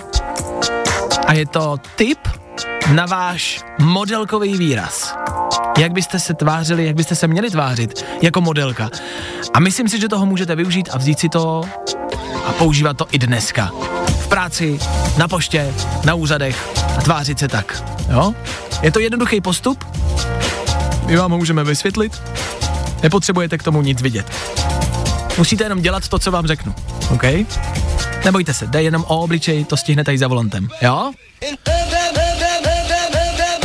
a je to tip na váš modelkový výraz. Jak byste se tvářili, jak byste se měli tvářit jako modelka. A myslím si, že toho můžete využít a vzít si to a používat to i dneska. V práci, na poště, na úřadech a tvářit se tak. Jo? Je to jednoduchý postup, my vám ho můžeme vysvětlit, nepotřebujete k tomu nic vidět. Musíte jenom dělat to, co vám řeknu, OK? Nebojte se, jde jenom o obličej, to stihnete i za volantem, jo?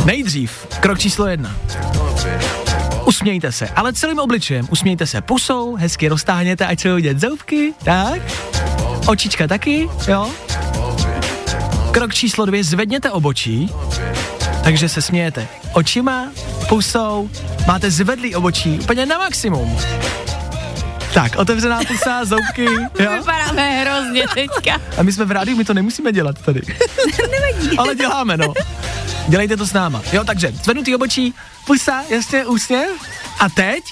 Nejdřív, krok číslo jedna. Usmějte se, ale celým obličejem. Usmějte se pusou, hezky roztáhněte, ať se vidět zoubky, tak. Očička taky, jo. Krok číslo dvě, zvedněte obočí, takže se smějete očima, pusou, máte zvedlý obočí úplně na maximum. Tak, otevřená pusa, <laughs> zoubky, jo. Vypadáme hrozně teďka. A my jsme v rádiu, my to nemusíme dělat tady. <laughs> Ale děláme, no. Dělejte to s náma. Jo, takže zvednutý obočí, pusa, jasně, úsměv. A teď?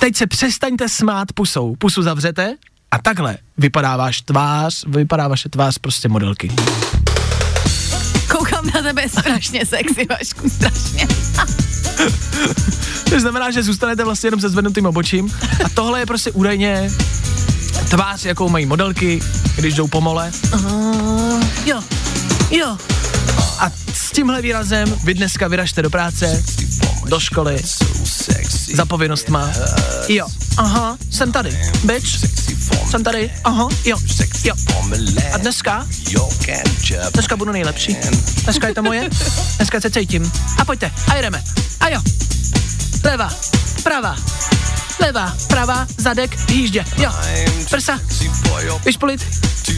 Teď se přestaňte smát pusou. Pusu zavřete a takhle vypadá váš tvář, vypadá vaše tvář prostě modelky. Koukám na tebe strašně sexy, Vašku, strašně. <laughs> To znamená, že zůstanete vlastně jenom se zvednutým obočím a tohle je prostě údajně tvář, jakou mají modelky, když jdou po mole. Uh, jo, jo. A s tímhle výrazem vy dneska vyražte do práce, do školy, za povinnostma. Jo, aha, jsem tady, bitch. Jsem tady, aha, jo, jo. A dneska? Dneska budu nejlepší. Dneska je to moje, dneska se cítím. A pojďte, a jedeme. A jo. Leva, prava, leva, prava, zadek, jíždě. Jo, prsa, vyšpolit,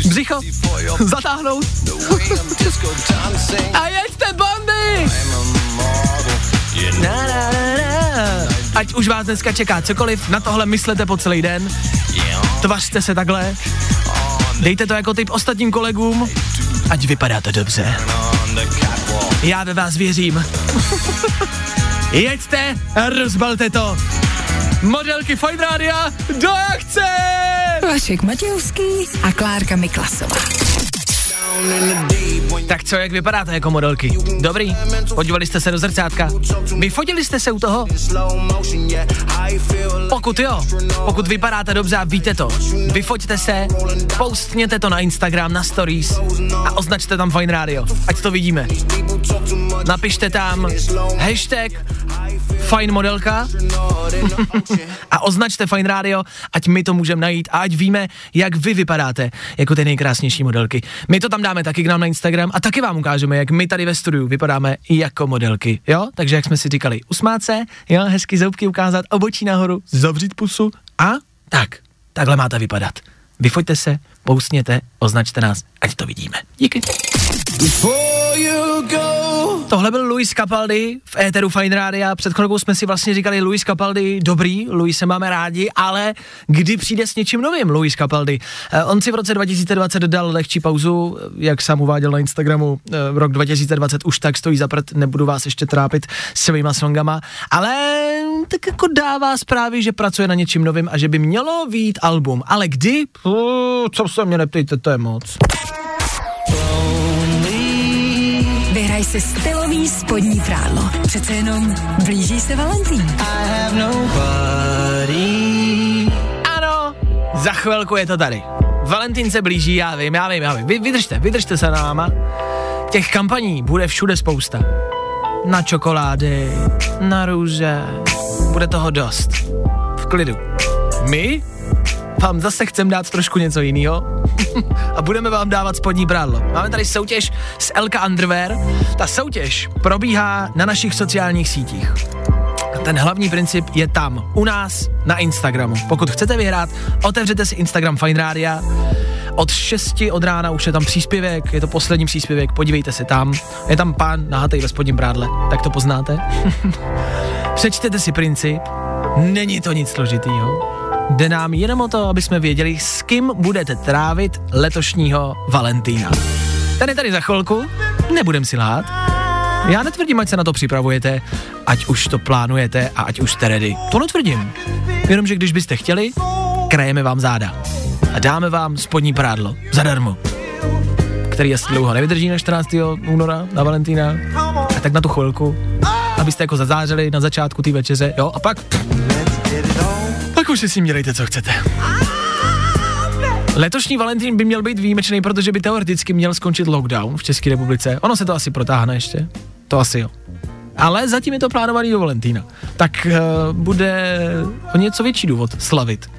břicho, zatáhnout. A jeďte, bomby! Ať už vás dneska čeká cokoliv, na tohle myslete po celý den. Tvařte se takhle. Dejte to jako tip ostatním kolegům, ať vypadá to dobře. Já ve vás věřím. <laughs> Jeďte rozbalte to. Modelky Fine Rádia do akce! Vašek Matějovský a Klárka Miklasová. Tak co, jak vypadáte jako modelky? Dobrý? Podívali jste se do zrcátka? Vyfotili jste se u toho? Pokud jo, pokud vypadáte dobře a víte to, vyfoťte se, postněte to na Instagram, na stories a označte tam Fine Radio, ať to vidíme. Napište tam hashtag Fine modelka <laughs> a označte Fine Radio, ať my to můžeme najít a ať víme, jak vy vypadáte jako ty nejkrásnější modelky. My to tam dáme taky k nám na Instagram a taky vám ukážeme, jak my tady ve studiu vypadáme jako modelky, jo? Takže jak jsme si říkali, usmát se, jo, hezky zoubky ukázat, obočí nahoru, zavřít pusu a tak, takhle máte vypadat. Vyfoďte se, pousněte, označte nás, ať to vidíme. Díky. Tohle byl Luis Capaldi v éteru Fine Rádia. Před chvilkou jsme si vlastně říkali Luis Capaldi, dobrý, Luis se máme rádi, ale kdy přijde s něčím novým Luis Capaldi? Eh, on si v roce 2020 dal lehčí pauzu, jak sám uváděl na Instagramu, eh, rok 2020 už tak stojí za prd, nebudu vás ještě trápit svýma songama, ale tak jako dává zprávy, že pracuje na něčím novým a že by mělo být album. Ale kdy? Uh, co se mě neptejte, to je moc. Vyhraj si stylový spodní prádlo. Přece jenom blíží se Valentín. Ano, za chvilku je to tady. Valentín se blíží, já vím, já vím, já vím. Vy, vydržte, vydržte se náma. Těch kampaní bude všude spousta. Na čokolády, na růže, bude toho dost. V klidu. My vám zase chceme dát trošku něco jiného <laughs> a budeme vám dávat spodní prádlo. Máme tady soutěž s Elka Underwear. Ta soutěž probíhá na našich sociálních sítích. Ten hlavní princip je tam, u nás, na Instagramu. Pokud chcete vyhrát, otevřete si Instagram Fine Rádia. Od 6 od rána už je tam příspěvek, je to poslední příspěvek, podívejte se tam. Je tam pán nahatej ve spodním prádle, tak to poznáte. <laughs> Přečtěte si princip, není to nic složitýho. Jde nám jenom o to, aby jsme věděli, s kým budete trávit letošního Valentína. Ten je tady za chvilku, nebudem si lhát. Já netvrdím, ať se na to připravujete, ať už to plánujete a ať už jste ready. To netvrdím. Jenomže když byste chtěli, krajeme vám záda. A dáme vám spodní prádlo. Zadarmo. Který asi dlouho nevydrží na 14. února, na Valentína. A tak na tu chvilku, abyste jako zazářili na začátku té večeře, jo, a pak... Tak už si s ním dělejte, co chcete. Letošní Valentín by měl být výjimečný, protože by teoreticky měl skončit lockdown v České republice. Ono se to asi protáhne ještě. To asi jo. Ale zatím je to plánovaný do Valentína. Tak uh, bude o něco větší důvod slavit.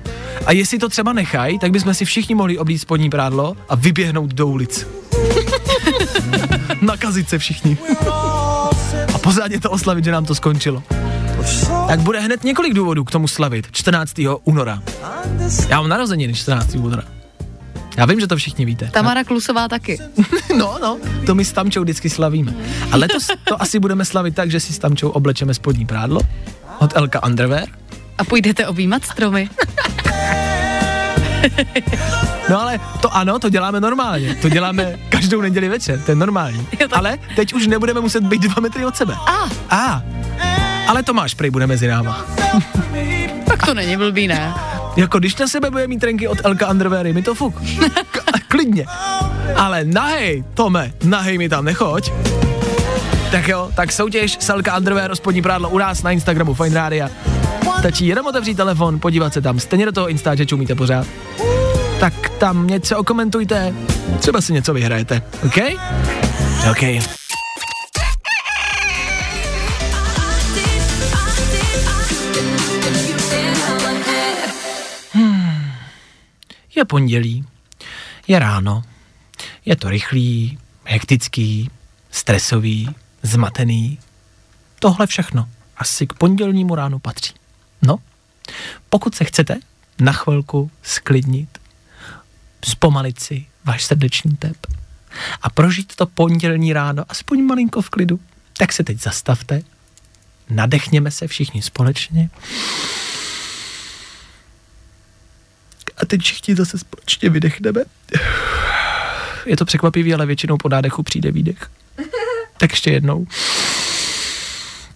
A jestli to třeba nechají, tak bychom si všichni mohli oblít spodní prádlo a vyběhnout do ulic. <laughs> Nakazit se všichni. Pořádně to oslavit, že nám to skončilo. Tak bude hned několik důvodů k tomu slavit 14. února. Já mám narozeniny 14. února. Já vím, že to všichni víte. Tamara Klusová taky. <laughs> No, no, to my s Tamčou vždycky slavíme. A letos to asi budeme slavit tak, že si s Tamčou oblečeme spodní prádlo od Elka Underwear. A půjdete objímat stromy. <laughs> <laughs> No ale to ano, to děláme normálně. To děláme každou neděli večer, to je normální. Ale teď už nebudeme muset být dva metry od sebe. A, A, ale Tomáš prej bude mezi náma. <laughs> tak to není blbý, ne? Jako když na sebe bude mít trenky od Elka Underweary, mi to fuk. K- klidně. Ale nahej, Tome, nahej mi tam nechoď. Tak jo, tak soutěž Selka Underwear spodní prádlo u nás na Instagramu Fine Radio. Stačí jenom otevřít telefon, podívat se tam, stejně do toho Instače umíte pořád. Tak tam něco okomentujte, třeba si něco vyhrajete, OK? OK. Hmm. Je pondělí, je ráno, je to rychlý, hektický, stresový, zmatený. Tohle všechno asi k pondělnímu ránu patří. Pokud se chcete na chvilku sklidnit, zpomalit si váš srdeční tep a prožít to pondělní ráno aspoň malinko v klidu, tak se teď zastavte, nadechněme se všichni společně a teď všichni zase společně vydechneme. Je to překvapivý, ale většinou po nádechu přijde výdech. Tak ještě jednou.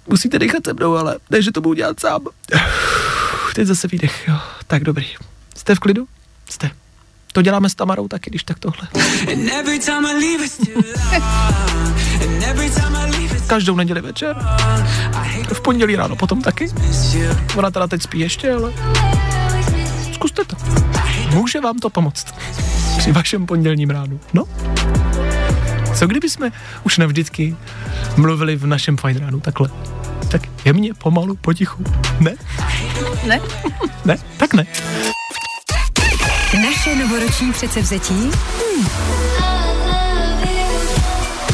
Musíte dechat se mnou, ale ne, že to budu dělat sám. Teď zase výdech, jo. Tak dobrý. Jste v klidu? Jste. To děláme s Tamarou taky, když tak tohle. Každou neděli večer. V pondělí ráno potom taky. Ona teda teď spí ještě, ale zkuste to. Může vám to pomoct. Při vašem pondělním ránu. No. Co kdyby jsme už navždycky mluvili v našem fajn ránu takhle? Tak jemně, pomalu, potichu. Ne? Ne? <laughs> Ne? Tak ne. Naše novoroční předsevzetí? Hmm.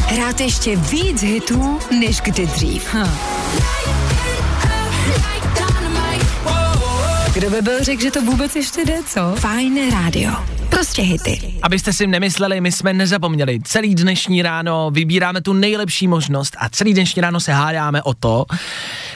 Hrát ještě víc hitů, než kdy dřív. Hm. Kdo by byl řekl, že to vůbec ještě jde, co? Fajn rádio. Prostě hity. Abyste si nemysleli, my jsme nezapomněli. Celý dnešní ráno vybíráme tu nejlepší možnost a celý dnešní ráno se hádáme o to,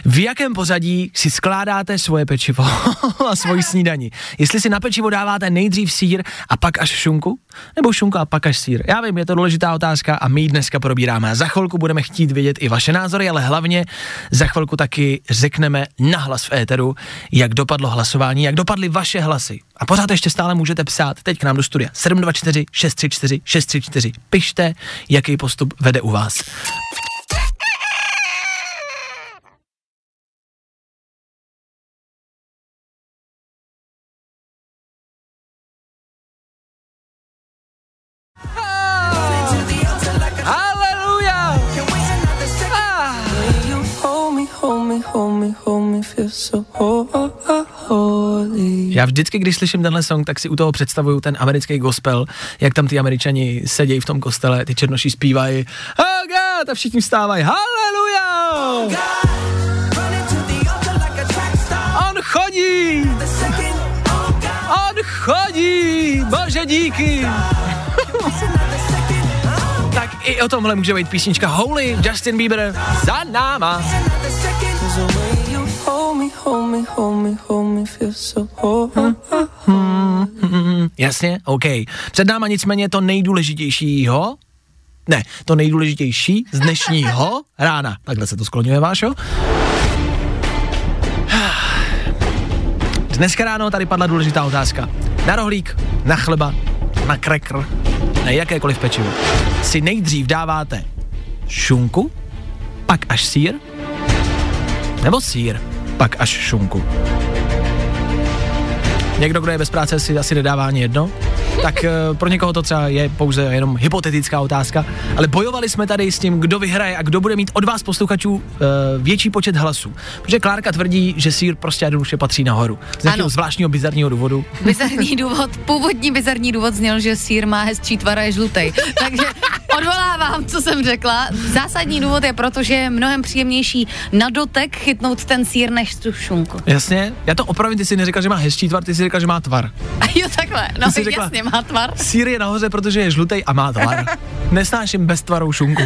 v jakém pořadí si skládáte svoje pečivo <laughs> a svoji snídani. Jestli si na pečivo dáváte nejdřív sír a pak až šunku, nebo šunku a pak až sír. Já vím, je to důležitá otázka a my ji dneska probíráme. Za chvilku budeme chtít vědět i vaše názory, ale hlavně za chvilku taky řekneme nahlas v éteru, jak dopadlo hlasování, jak dopadly vaše hlasy. A pořád ještě stále můžete psát teď k nám do studia 724 634 634. Pište, jaký postup vede u vás. Haleluja! Já vždycky, když slyším tenhle song, tak si u toho představuju ten americký gospel, jak tam ty američani sedějí v tom kostele, ty černoši zpívají Oh God, a všichni vstávají Haleluja! On chodí! On chodí! Bože díky! <laughs> tak i o tomhle může být písnička Holy, Justin Bieber za náma. Jasně, OK. Před náma nicméně to nejdůležitějšího, ne, to nejdůležitější z dnešního <laughs> rána. Takhle se to skloňuje, Vášo. <sighs> Dneska ráno tady padla důležitá otázka. Na rohlík, na chleba, na krekr, na jakékoliv pečivo. Si nejdřív dáváte šunku, pak až sír, nebo sír, pak až šunku. Někdo, kdo je bez práce, si asi nedává ani jedno, tak uh, pro někoho to třeba je pouze jenom hypotetická otázka, ale bojovali jsme tady s tím, kdo vyhraje a kdo bude mít od vás posluchačů uh, větší počet hlasů. Protože Klárka tvrdí, že sír prostě jednoduše patří nahoru. Z nějakého zvláštního bizarního důvodu. Bizarní důvod, původní bizarní důvod zněl, že sír má hezčí tvar a je žlutej. Takže odvolávám, co jsem řekla. Zásadní důvod je proto, že je mnohem příjemnější na dotek chytnout ten sír než tu šunku. Jasně, já to opravdu, ty si neříkal, že má hezčí tvar, ty si říkal, že má tvar. A jo, takhle, no Ty jsi řekla- jasně, má tvar. Sír je nahoře, protože je žlutej a má tvar. <laughs> Nesnáším beztvarou šunku.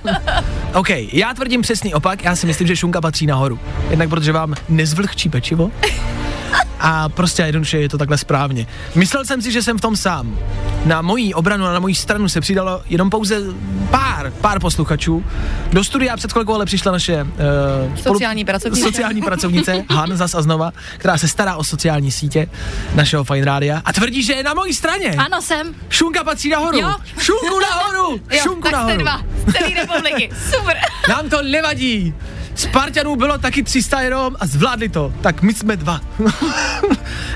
<laughs> OK, já tvrdím přesný opak, já si myslím, že šunka patří nahoru. Jednak protože vám nezvlhčí pečivo a prostě jednoduše je to takhle správně. Myslel jsem si, že jsem v tom sám. na mojí obranu a na mojí stranu se přidalo jenom pouze pár, pár posluchačů. Do studia před chvilkou ale přišla naše uh, Sociální pracovnice. sociální pracovnice, <laughs> Han zas a znova, která se stará o sociální sítě našeho Fine Rádia a tvrdí, že je na mojí straně. Ano, jsem. Šunka patří nahoru. Jo. Šunku nahoru. <laughs> Jo, Šunku tak nahoru. jste dva z celé republiky. <laughs> Super. Nám to nevadí. Spartanů bylo taky 300 jenom a zvládli to. Tak my jsme dva. <laughs>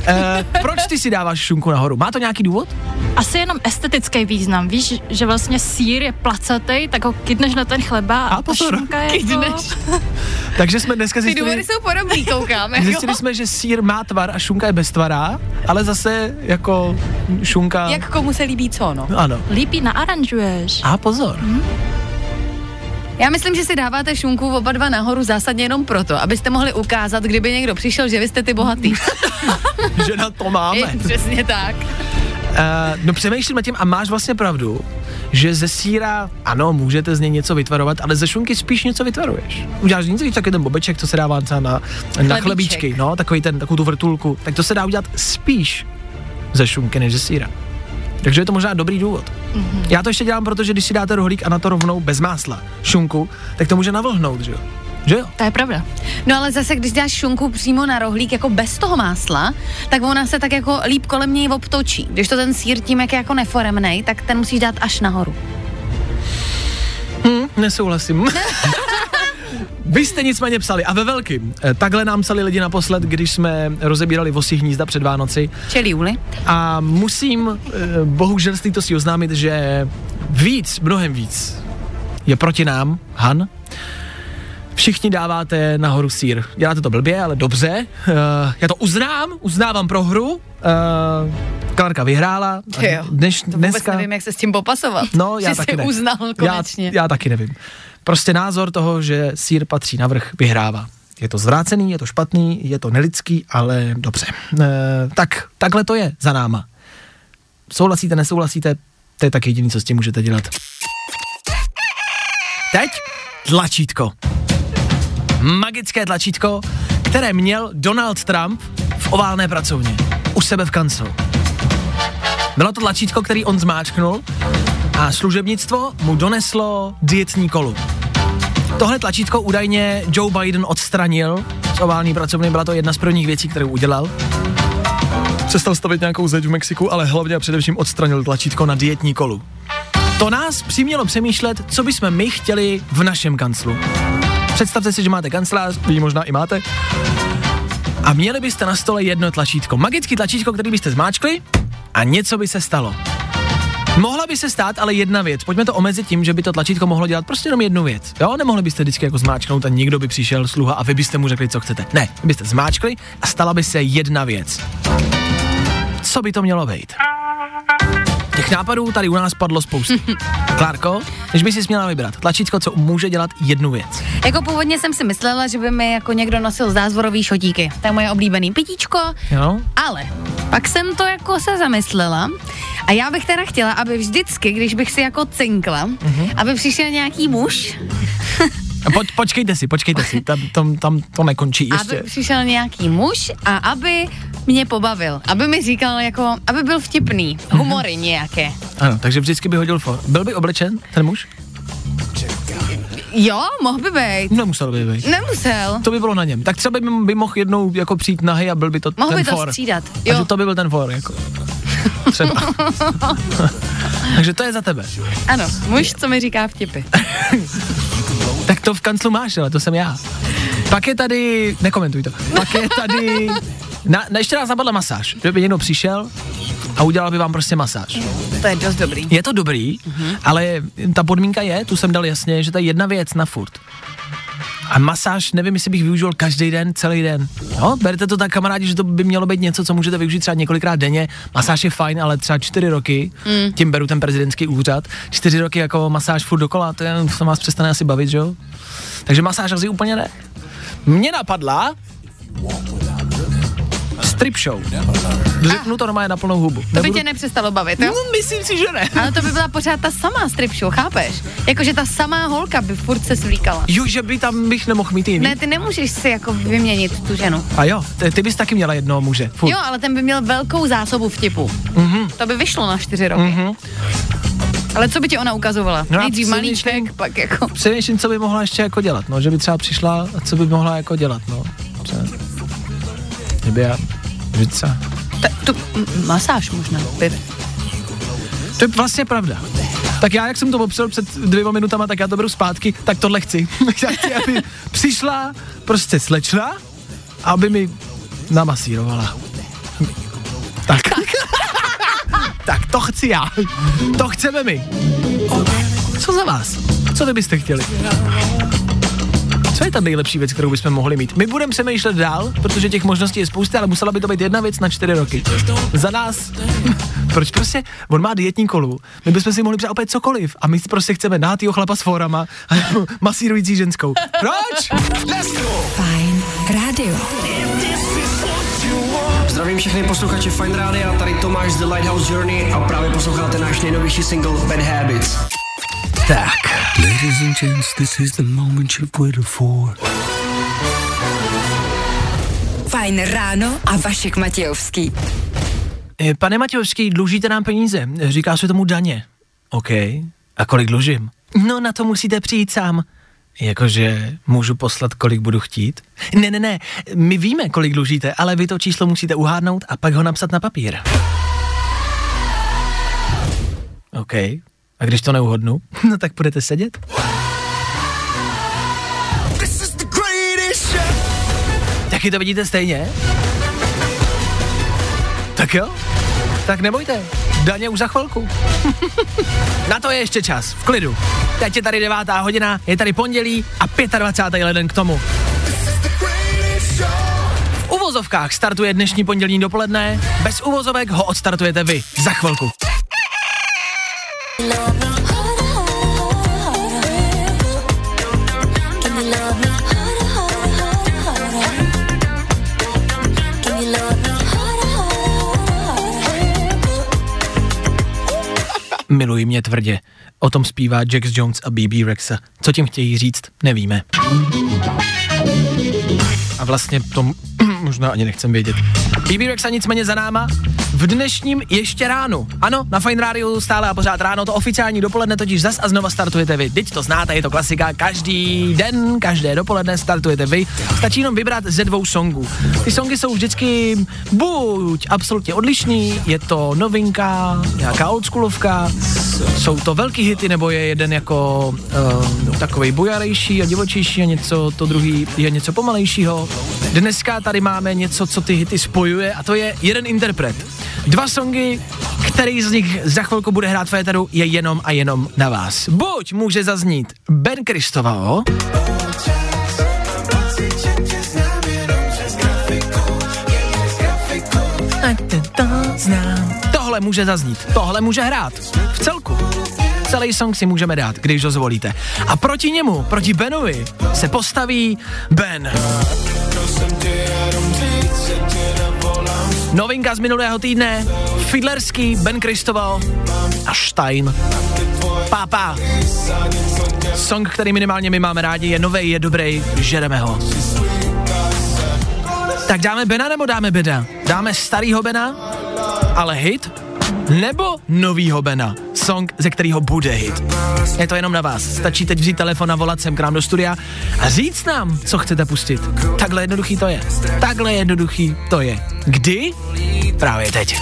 e, proč ty si dáváš šunku nahoru? Má to nějaký důvod? Asi jenom estetický význam. Víš, že vlastně sír je placatý, tak ho kydneš na ten chleba A a, pozor, šunka je kydneš. To... <laughs> Takže jsme dneska Ty důvody zjistili, jsou podobný, koukám. <laughs> jako. zjistili jsme, že sír má tvar a šunka je beztvará, ale zase jako šunka... Jak komu se líbí co, no. Ano. Ji naaranžuješ. A pozor. Já myslím, že si dáváte šunku oba dva nahoru zásadně jenom proto, abyste mohli ukázat, kdyby někdo přišel, že vy jste ty bohatý. <laughs> že na to máme. <laughs> Je, přesně tak. Uh, no přemýšlím nad tím a máš vlastně pravdu, že ze síra, ano, můžete z něj něco vytvarovat, ale ze šunky spíš něco vytvaruješ. Uděláš něco víc, taky ten bobeček, co se dává třeba na, na chlebíčky, no, takový ten, takovou tu vrtulku, tak to se dá udělat spíš ze šunky než ze síra. Takže je to možná dobrý důvod. Mm-hmm. Já to ještě dělám, protože když si dáte rohlík a na to rovnou bez másla šunku, tak to může navlhnout, že jo? Že jo? To je pravda. No ale zase, když dáš šunku přímo na rohlík jako bez toho másla, tak ona se tak jako líp kolem něj obtočí. Když to ten sír tím, jak je jako neforemnej, tak ten musíš dát až nahoru. Hm, nesouhlasím. <laughs> Vy jste nicméně psali a ve velkým. Eh, Takhle nám psali lidi naposled, když jsme rozebírali vosí hnízda před Vánoci. Čili Juli. A musím eh, bohužel z si oznámit, že víc, mnohem víc je proti nám, Han. Všichni dáváte nahoru sír. Děláte to blbě, ale dobře. Uh, já to uznám, uznávám prohru. Uh, Klarka vyhrála. Jo, Dneš, To vůbec dneska, nevím, jak se s tím popasovat. No, já že taky ne. uznal konečně. Já, já taky nevím. Prostě názor toho, že sír patří na vrch, vyhrává. Je to zvrácený, je to špatný, je to nelidský, ale dobře. E, tak, takhle to je za náma. Souhlasíte, nesouhlasíte, to je tak jediný, co s tím můžete dělat. Teď tlačítko. Magické tlačítko, které měl Donald Trump v oválné pracovně. U sebe v kanclu. Bylo to tlačítko, který on zmáčknul a služebnictvo mu doneslo dietní kolu. Tohle tlačítko údajně Joe Biden odstranil z ovální pracovny, byla to jedna z prvních věcí, kterou udělal. Přestal stavit nějakou zeď v Mexiku, ale hlavně a především odstranil tlačítko na dietní kolu. To nás přimělo přemýšlet, co bychom my chtěli v našem kanclu. Představte si, že máte kancelář, vy možná i máte, a měli byste na stole jedno tlačítko. Magický tlačítko, který byste zmáčkli a něco by se stalo. Mohla by se stát ale jedna věc. Pojďme to omezit tím, že by to tlačítko mohlo dělat prostě jenom jednu věc. Jo, nemohli byste vždycky jako zmáčknout a někdo by přišel sluha a vy byste mu řekli, co chcete. Ne, byste zmáčkli a stala by se jedna věc. Co by to mělo být? Těch nápadů tady u nás padlo spoustu. <laughs> Klárko, když by si měla vybrat tlačítko, co může dělat jednu věc. Jako původně jsem si myslela, že by mi jako někdo nosil zázvorový šotíky. To je moje oblíbený pitíčko. Jo? Ale pak jsem to jako se zamyslela a já bych teda chtěla, aby vždycky, když bych si jako cinkla, uh-huh. aby přišel nějaký muž, <laughs> Poč, počkejte si, počkejte si, tam, tam, tam to nekončí ještě. aby přišel nějaký muž a aby mě pobavil, aby mi říkal jako, aby byl vtipný, Mhm. humory nějaké. Ano, takže vždycky by hodil for. Byl by oblečen ten muž? Jo, mohl by být. Nemusel by být. Nemusel. To by bylo na něm. Tak třeba by, by mohl jednou jako přijít nahý a byl by to Mohl ten by to for. střídat. Takže Jo, to by byl ten for, jako. Třeba. <laughs> <laughs> Takže to je za tebe. ano, muž, co mi říká vtipy. <laughs> Tak to v kanclu máš, ale to jsem já. Pak je tady, nekomentuj to, pak je tady, na, na ještě nás napadla masáž, že by někdo přišel a udělal by vám prostě masáž. To je dost dobrý. Je to dobrý, Mhm. ale ta podmínka je, tu jsem dal jasně, že to je jedna věc na furt. A masáž, nevím, jestli bych využil každý den, celý den. No, berte to tak, kamarádi, že to by mělo být něco, co můžete využít třeba několikrát denně. Masáž je fajn, ale třeba čtyři roky, mm. tím beru ten prezidentský úřad, čtyři roky jako masáž furt dokola, to, je, to vás přestane asi bavit, že jo? Takže masáž asi úplně ne. Mě napadla Strip show. Řeknu to normálně na plnou hubu. To by tě nepřestalo bavit, jo? No, myslím si, že ne. Ale to by byla pořád ta samá strip show, chápeš? Jakože ta samá holka by furt se svlíkala. Jo, že by tam bych nemohl mít jiný. Ne, ty nemůžeš si jako vyměnit tu ženu. A jo, ty, ty bys taky měla jednoho muže. Furt. Jo, ale ten by měl velkou zásobu vtipu. Mm-hmm. To by vyšlo na čtyři roky. Mm-hmm. Ale co by ti ona ukazovala? No Nejdřív malíček, pak jako... Přemýšlím, co by mohla ještě jako dělat, no, že by třeba přišla a co by mohla jako dělat, no. Třeba, že by já, třeba, Ta, tu masáž možná. By. To je vlastně pravda. Tak já, jak jsem to popsal před dvěma minutama, tak já to beru zpátky, tak tohle chci. <laughs> já chci, aby přišla prostě slečna, aby mi namasírovala. Tak. <laughs> tak to chci já. To chceme my. Co za vás? Co vy byste chtěli? Co je ta nejlepší věc, kterou bychom mohli mít? My budeme přemýšlet dál, protože těch možností je spousta, ale musela by to být jedna věc na čtyři roky. Za nás, <laughs> proč prostě, on má dietní kolu, my bychom si mohli přát opět cokoliv a my prostě chceme nahátýho chlapa s fórama a <laughs> masírující ženskou. Proč? Fajn rádio. Zdravím všechny posluchače Fine Radio, tady Tomáš z The Lighthouse Journey a právě posloucháte náš nejnovější single Bad Habits. Tak, Ladies and gents, this is the moment you've waited for. Fajn ráno a Vašek Matějovský. Eh, pane Matějovský, dlužíte nám peníze, říká se tomu daně. OK, a kolik dlužím? No na to musíte přijít sám. Jakože můžu poslat, kolik budu chtít? Ne, ne, ne, my víme, kolik dlužíte, ale vy to číslo musíte uhádnout a pak ho napsat na papír. OK, a když to neuhodnu, <laughs> no tak budete sedět? Taky to vidíte stejně? Tak jo, tak nebojte, daně už za chvilku. <laughs> Na to je ještě čas, v klidu. Teď je tady devátá hodina, je tady pondělí a 25. leden k tomu. V uvozovkách startuje dnešní pondělní dopoledne, bez uvozovek ho odstartujete vy za chvilku. Miluji mě tvrdě. O tom zpívá Jax Jones a BB Rexa. Co tím chtějí říct, nevíme. A vlastně to <clears throat> možná ani nechcem vědět. BB Rexa nicméně za náma v dnešním ještě ránu. Ano, na Fine Radio stále a pořád ráno, to oficiální dopoledne totiž zas a znova startujete vy. Teď to znáte, je to klasika, každý den, každé dopoledne startujete vy. Stačí jenom vybrat ze dvou songů. Ty songy jsou vždycky buď absolutně odlišný, je to novinka, nějaká oldschoolovka, jsou to velký hity, nebo je jeden jako uh, takový bujarejší a divočejší a něco, to druhý je něco pomalejšího. Dneska tady máme něco, co ty hity spojuje a to je jeden interpret. Dva songy, který z nich za chvilku bude hrát v éteru, je jenom a jenom na vás. Buď může zaznít Ben Kristovao, Tohle může zaznít, tohle může hrát. V celku. Celý song si můžeme dát, když ho zvolíte. A proti němu, proti Benovi, se postaví Ben. Novinka z minulého týdne, Fidlerský, Ben Kristoval a Stein. Pápa. Song, který minimálně my máme rádi, je nový, je dobrý, žereme ho. Tak dáme Bena nebo dáme Bena? Dáme starýho Bena, ale hit? Nebo novýho Bena, song, ze kterého bude hit. Je to jenom na vás. Stačí teď vzít telefon a volat sem k nám do studia a říct nám, co chcete pustit. Takhle jednoduchý to je. Takhle jednoduchý to je. Kdy? Právě teď.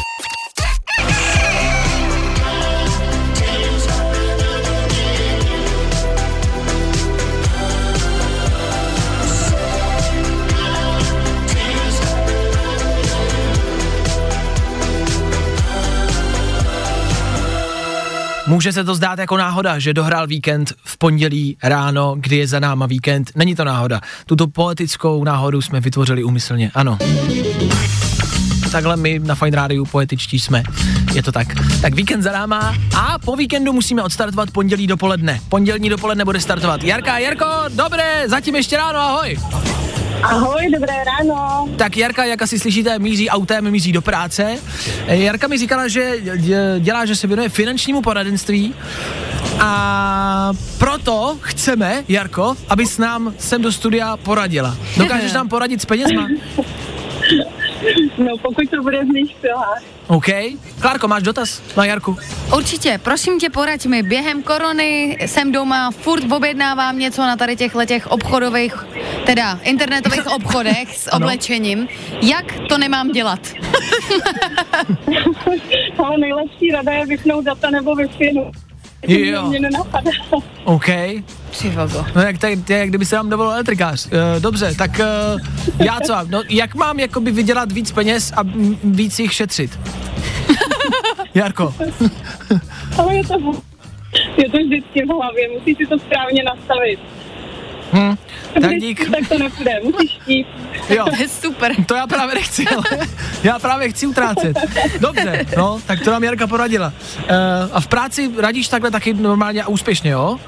Může se to zdát jako náhoda, že dohrál víkend v pondělí ráno, kdy je za náma víkend. Není to náhoda. Tuto poetickou náhodu jsme vytvořili úmyslně, ano. Takhle my na Fine Rádiu poetičtí jsme. Je to tak. Tak víkend za náma a po víkendu musíme odstartovat pondělí dopoledne. Pondělní dopoledne bude startovat Jarka. Jarko, dobré, zatím ještě ráno, ahoj. Ahoj, dobré ráno. Tak Jarka, jak asi slyšíte, míří autem, míří do práce. Jarka mi říkala, že dě- dělá, že se věnuje finančnímu poradenství a proto chceme, Jarko, abys nám sem do studia poradila. Dokážeš <laughs> nám poradit s penězma? <laughs> No, pokud to bude z mých silách. OK. Klárko, máš dotaz na Jarku? Určitě, prosím tě, poraď mi, během korony jsem doma, furt objednávám něco na tady těch těch obchodových, teda internetových <laughs> obchodech s Ano. oblečením. Jak to nemám dělat? <laughs> Ale nejlepší rada je vypnout data nebo wi Jo. Mě nenapadá. OK. Přivogo. No jak, tak, jak kdyby se nám dovolil elektrikář. Uh, dobře, tak uh, já co? No, jak mám jakoby vydělat víc peněz a m, víc jich šetřit? <laughs> Jarko. Ale je to, je to vždycky v hlavě, musíš si to správně nastavit. Hm, tak dík. Tak to nepůjde, musíš chtít. Jo. To je super. To já právě nechci, ale <laughs> já právě chci utrácet. Dobře, no, tak to nám Jarka poradila. Uh, a v práci radíš takhle taky normálně a úspěšně, jo?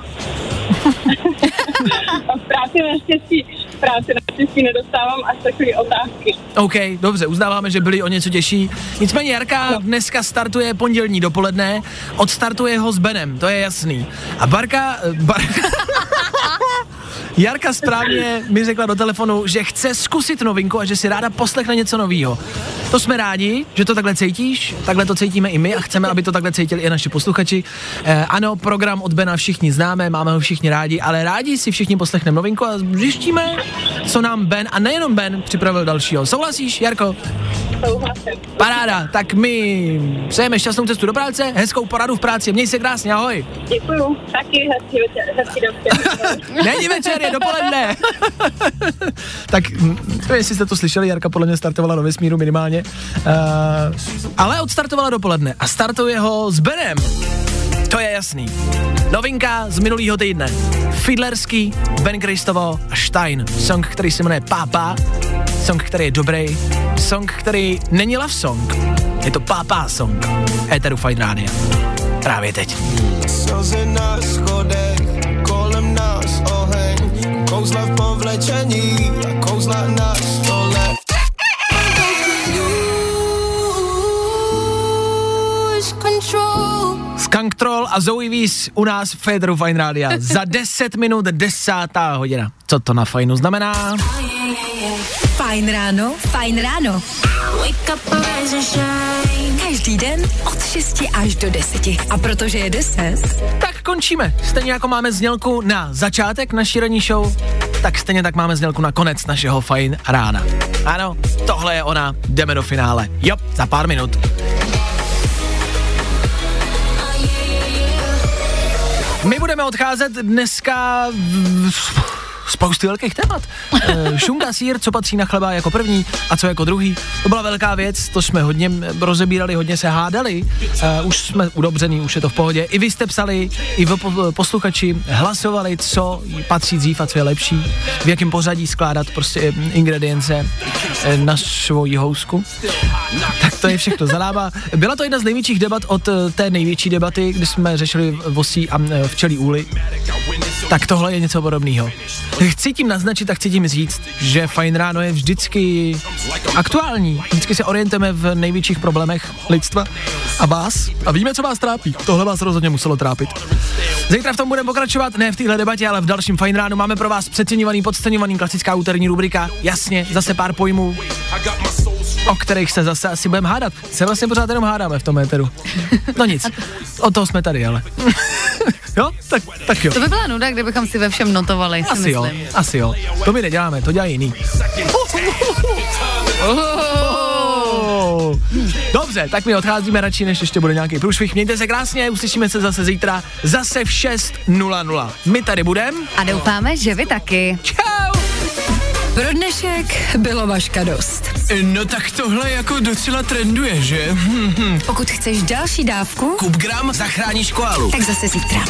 A v práci naštěstí, v práci naštěstí nedostávám až takové otázky. OK, dobře, uznáváme, že byli o něco těžší. Nicméně Jarka dneska startuje pondělní dopoledne, odstartuje ho s Benem, to je jasný. A Barka, eh, Barka, <laughs> Jarka správně mi řekla do telefonu, že chce zkusit novinku a že si ráda poslechne něco nového. To jsme rádi, že to takhle cítíš, takhle to cítíme i my a chceme, aby to takhle cítili i naši posluchači. Eh, ano, program od Bena všichni známe, máme ho všichni rádi, ale rádi si všichni poslechneme novinku a zjištíme, co nám Ben a nejenom Ben připravil dalšího. Souhlasíš, Jarko? Souhlasím. Paráda, tak my přejeme šťastnou cestu do práce, hezkou poradu v práci, měj se krásně, ahoj. Děkuju, taky hezký večer, hezký dobře. <laughs> Není večer, dopoledne. <laughs> tak nevím, jestli jste to slyšeli, Jarka podle mě startovala do vesmíru minimálně. Uh, ale odstartovala dopoledne a startuje ho s Benem. To je jasný. Novinka z minulého týdne. Fidlerský, Ben Kristovo a Stein. Song, který se jmenuje Pápa. Song, který je dobrý. Song, který není love song. Je to Pápa song. Eteru Fine Rádia. Právě teď. Slzy na schodech, kouzla v povlečení a kouzla na stole. Skunk Troll a Zoe Weiss u nás v Federu Fine Rádia. Za 10 minut desátá hodina. Co to na fajnu znamená? Fajn ráno, fajn ráno. Každý den od 6 až do 10. A protože je 10, Tak končíme. Stejně jako máme znělku na začátek naší ranní show, tak stejně tak máme znělku na konec našeho fajn rána. Ano, tohle je ona, jdeme do finále. Jo, za pár minut. My budeme odcházet dneska v, spousty velkých témat. Eh, Šunga, sír, co patří na chleba jako první a co jako druhý. To byla velká věc, to jsme hodně rozebírali, hodně se hádali. Uh, už jsme udobřený, už je to v pohodě. I vy jste psali, i vy po- posluchači hlasovali, co patří dřív a co je lepší, v jakém pořadí skládat prostě eh, ingredience eh, na svoji housku. Tak to je všechno zalába. Byla to jedna z největších debat od eh, té největší debaty, kdy jsme řešili vosí a eh, včelí úly. Tak tohle je něco podobného. Chci tím naznačit a chci tím říct, že Fajn ráno je vždycky aktuální. Vždycky se orientujeme v největších problémech lidstva a vás. A víme, co vás trápí. Tohle vás rozhodně muselo trápit. Zítra v tom budeme pokračovat, ne v téhle debatě, ale v dalším Fajn ránu máme pro vás přeceňovaný, podceňovaný klasická úterní rubrika. Jasně, zase pár pojmů, o kterých se zase asi budeme hádat. Se vlastně pořád jenom hádáme v tom éteru. No nic, o toho jsme tady, ale. <laughs> jo, tak, tak jo. To by byla nuda, kdybychom si ve všem notovali, si Asi jo, myslím. asi jo. To my neděláme, to dělají jiný. Oh. Dobře, tak my odcházíme radši, než ještě bude nějaký průšvih. Mějte se krásně, uslyšíme se zase zítra, zase v 6.00. My tady budeme. A doufáme, že vy taky. Čau! Pro dnešek bylo vaška dost. No tak tohle jako docela trenduje, že? <laughs> Pokud chceš další dávku, Kup gram, zachráníš koalu. tak zase zítra.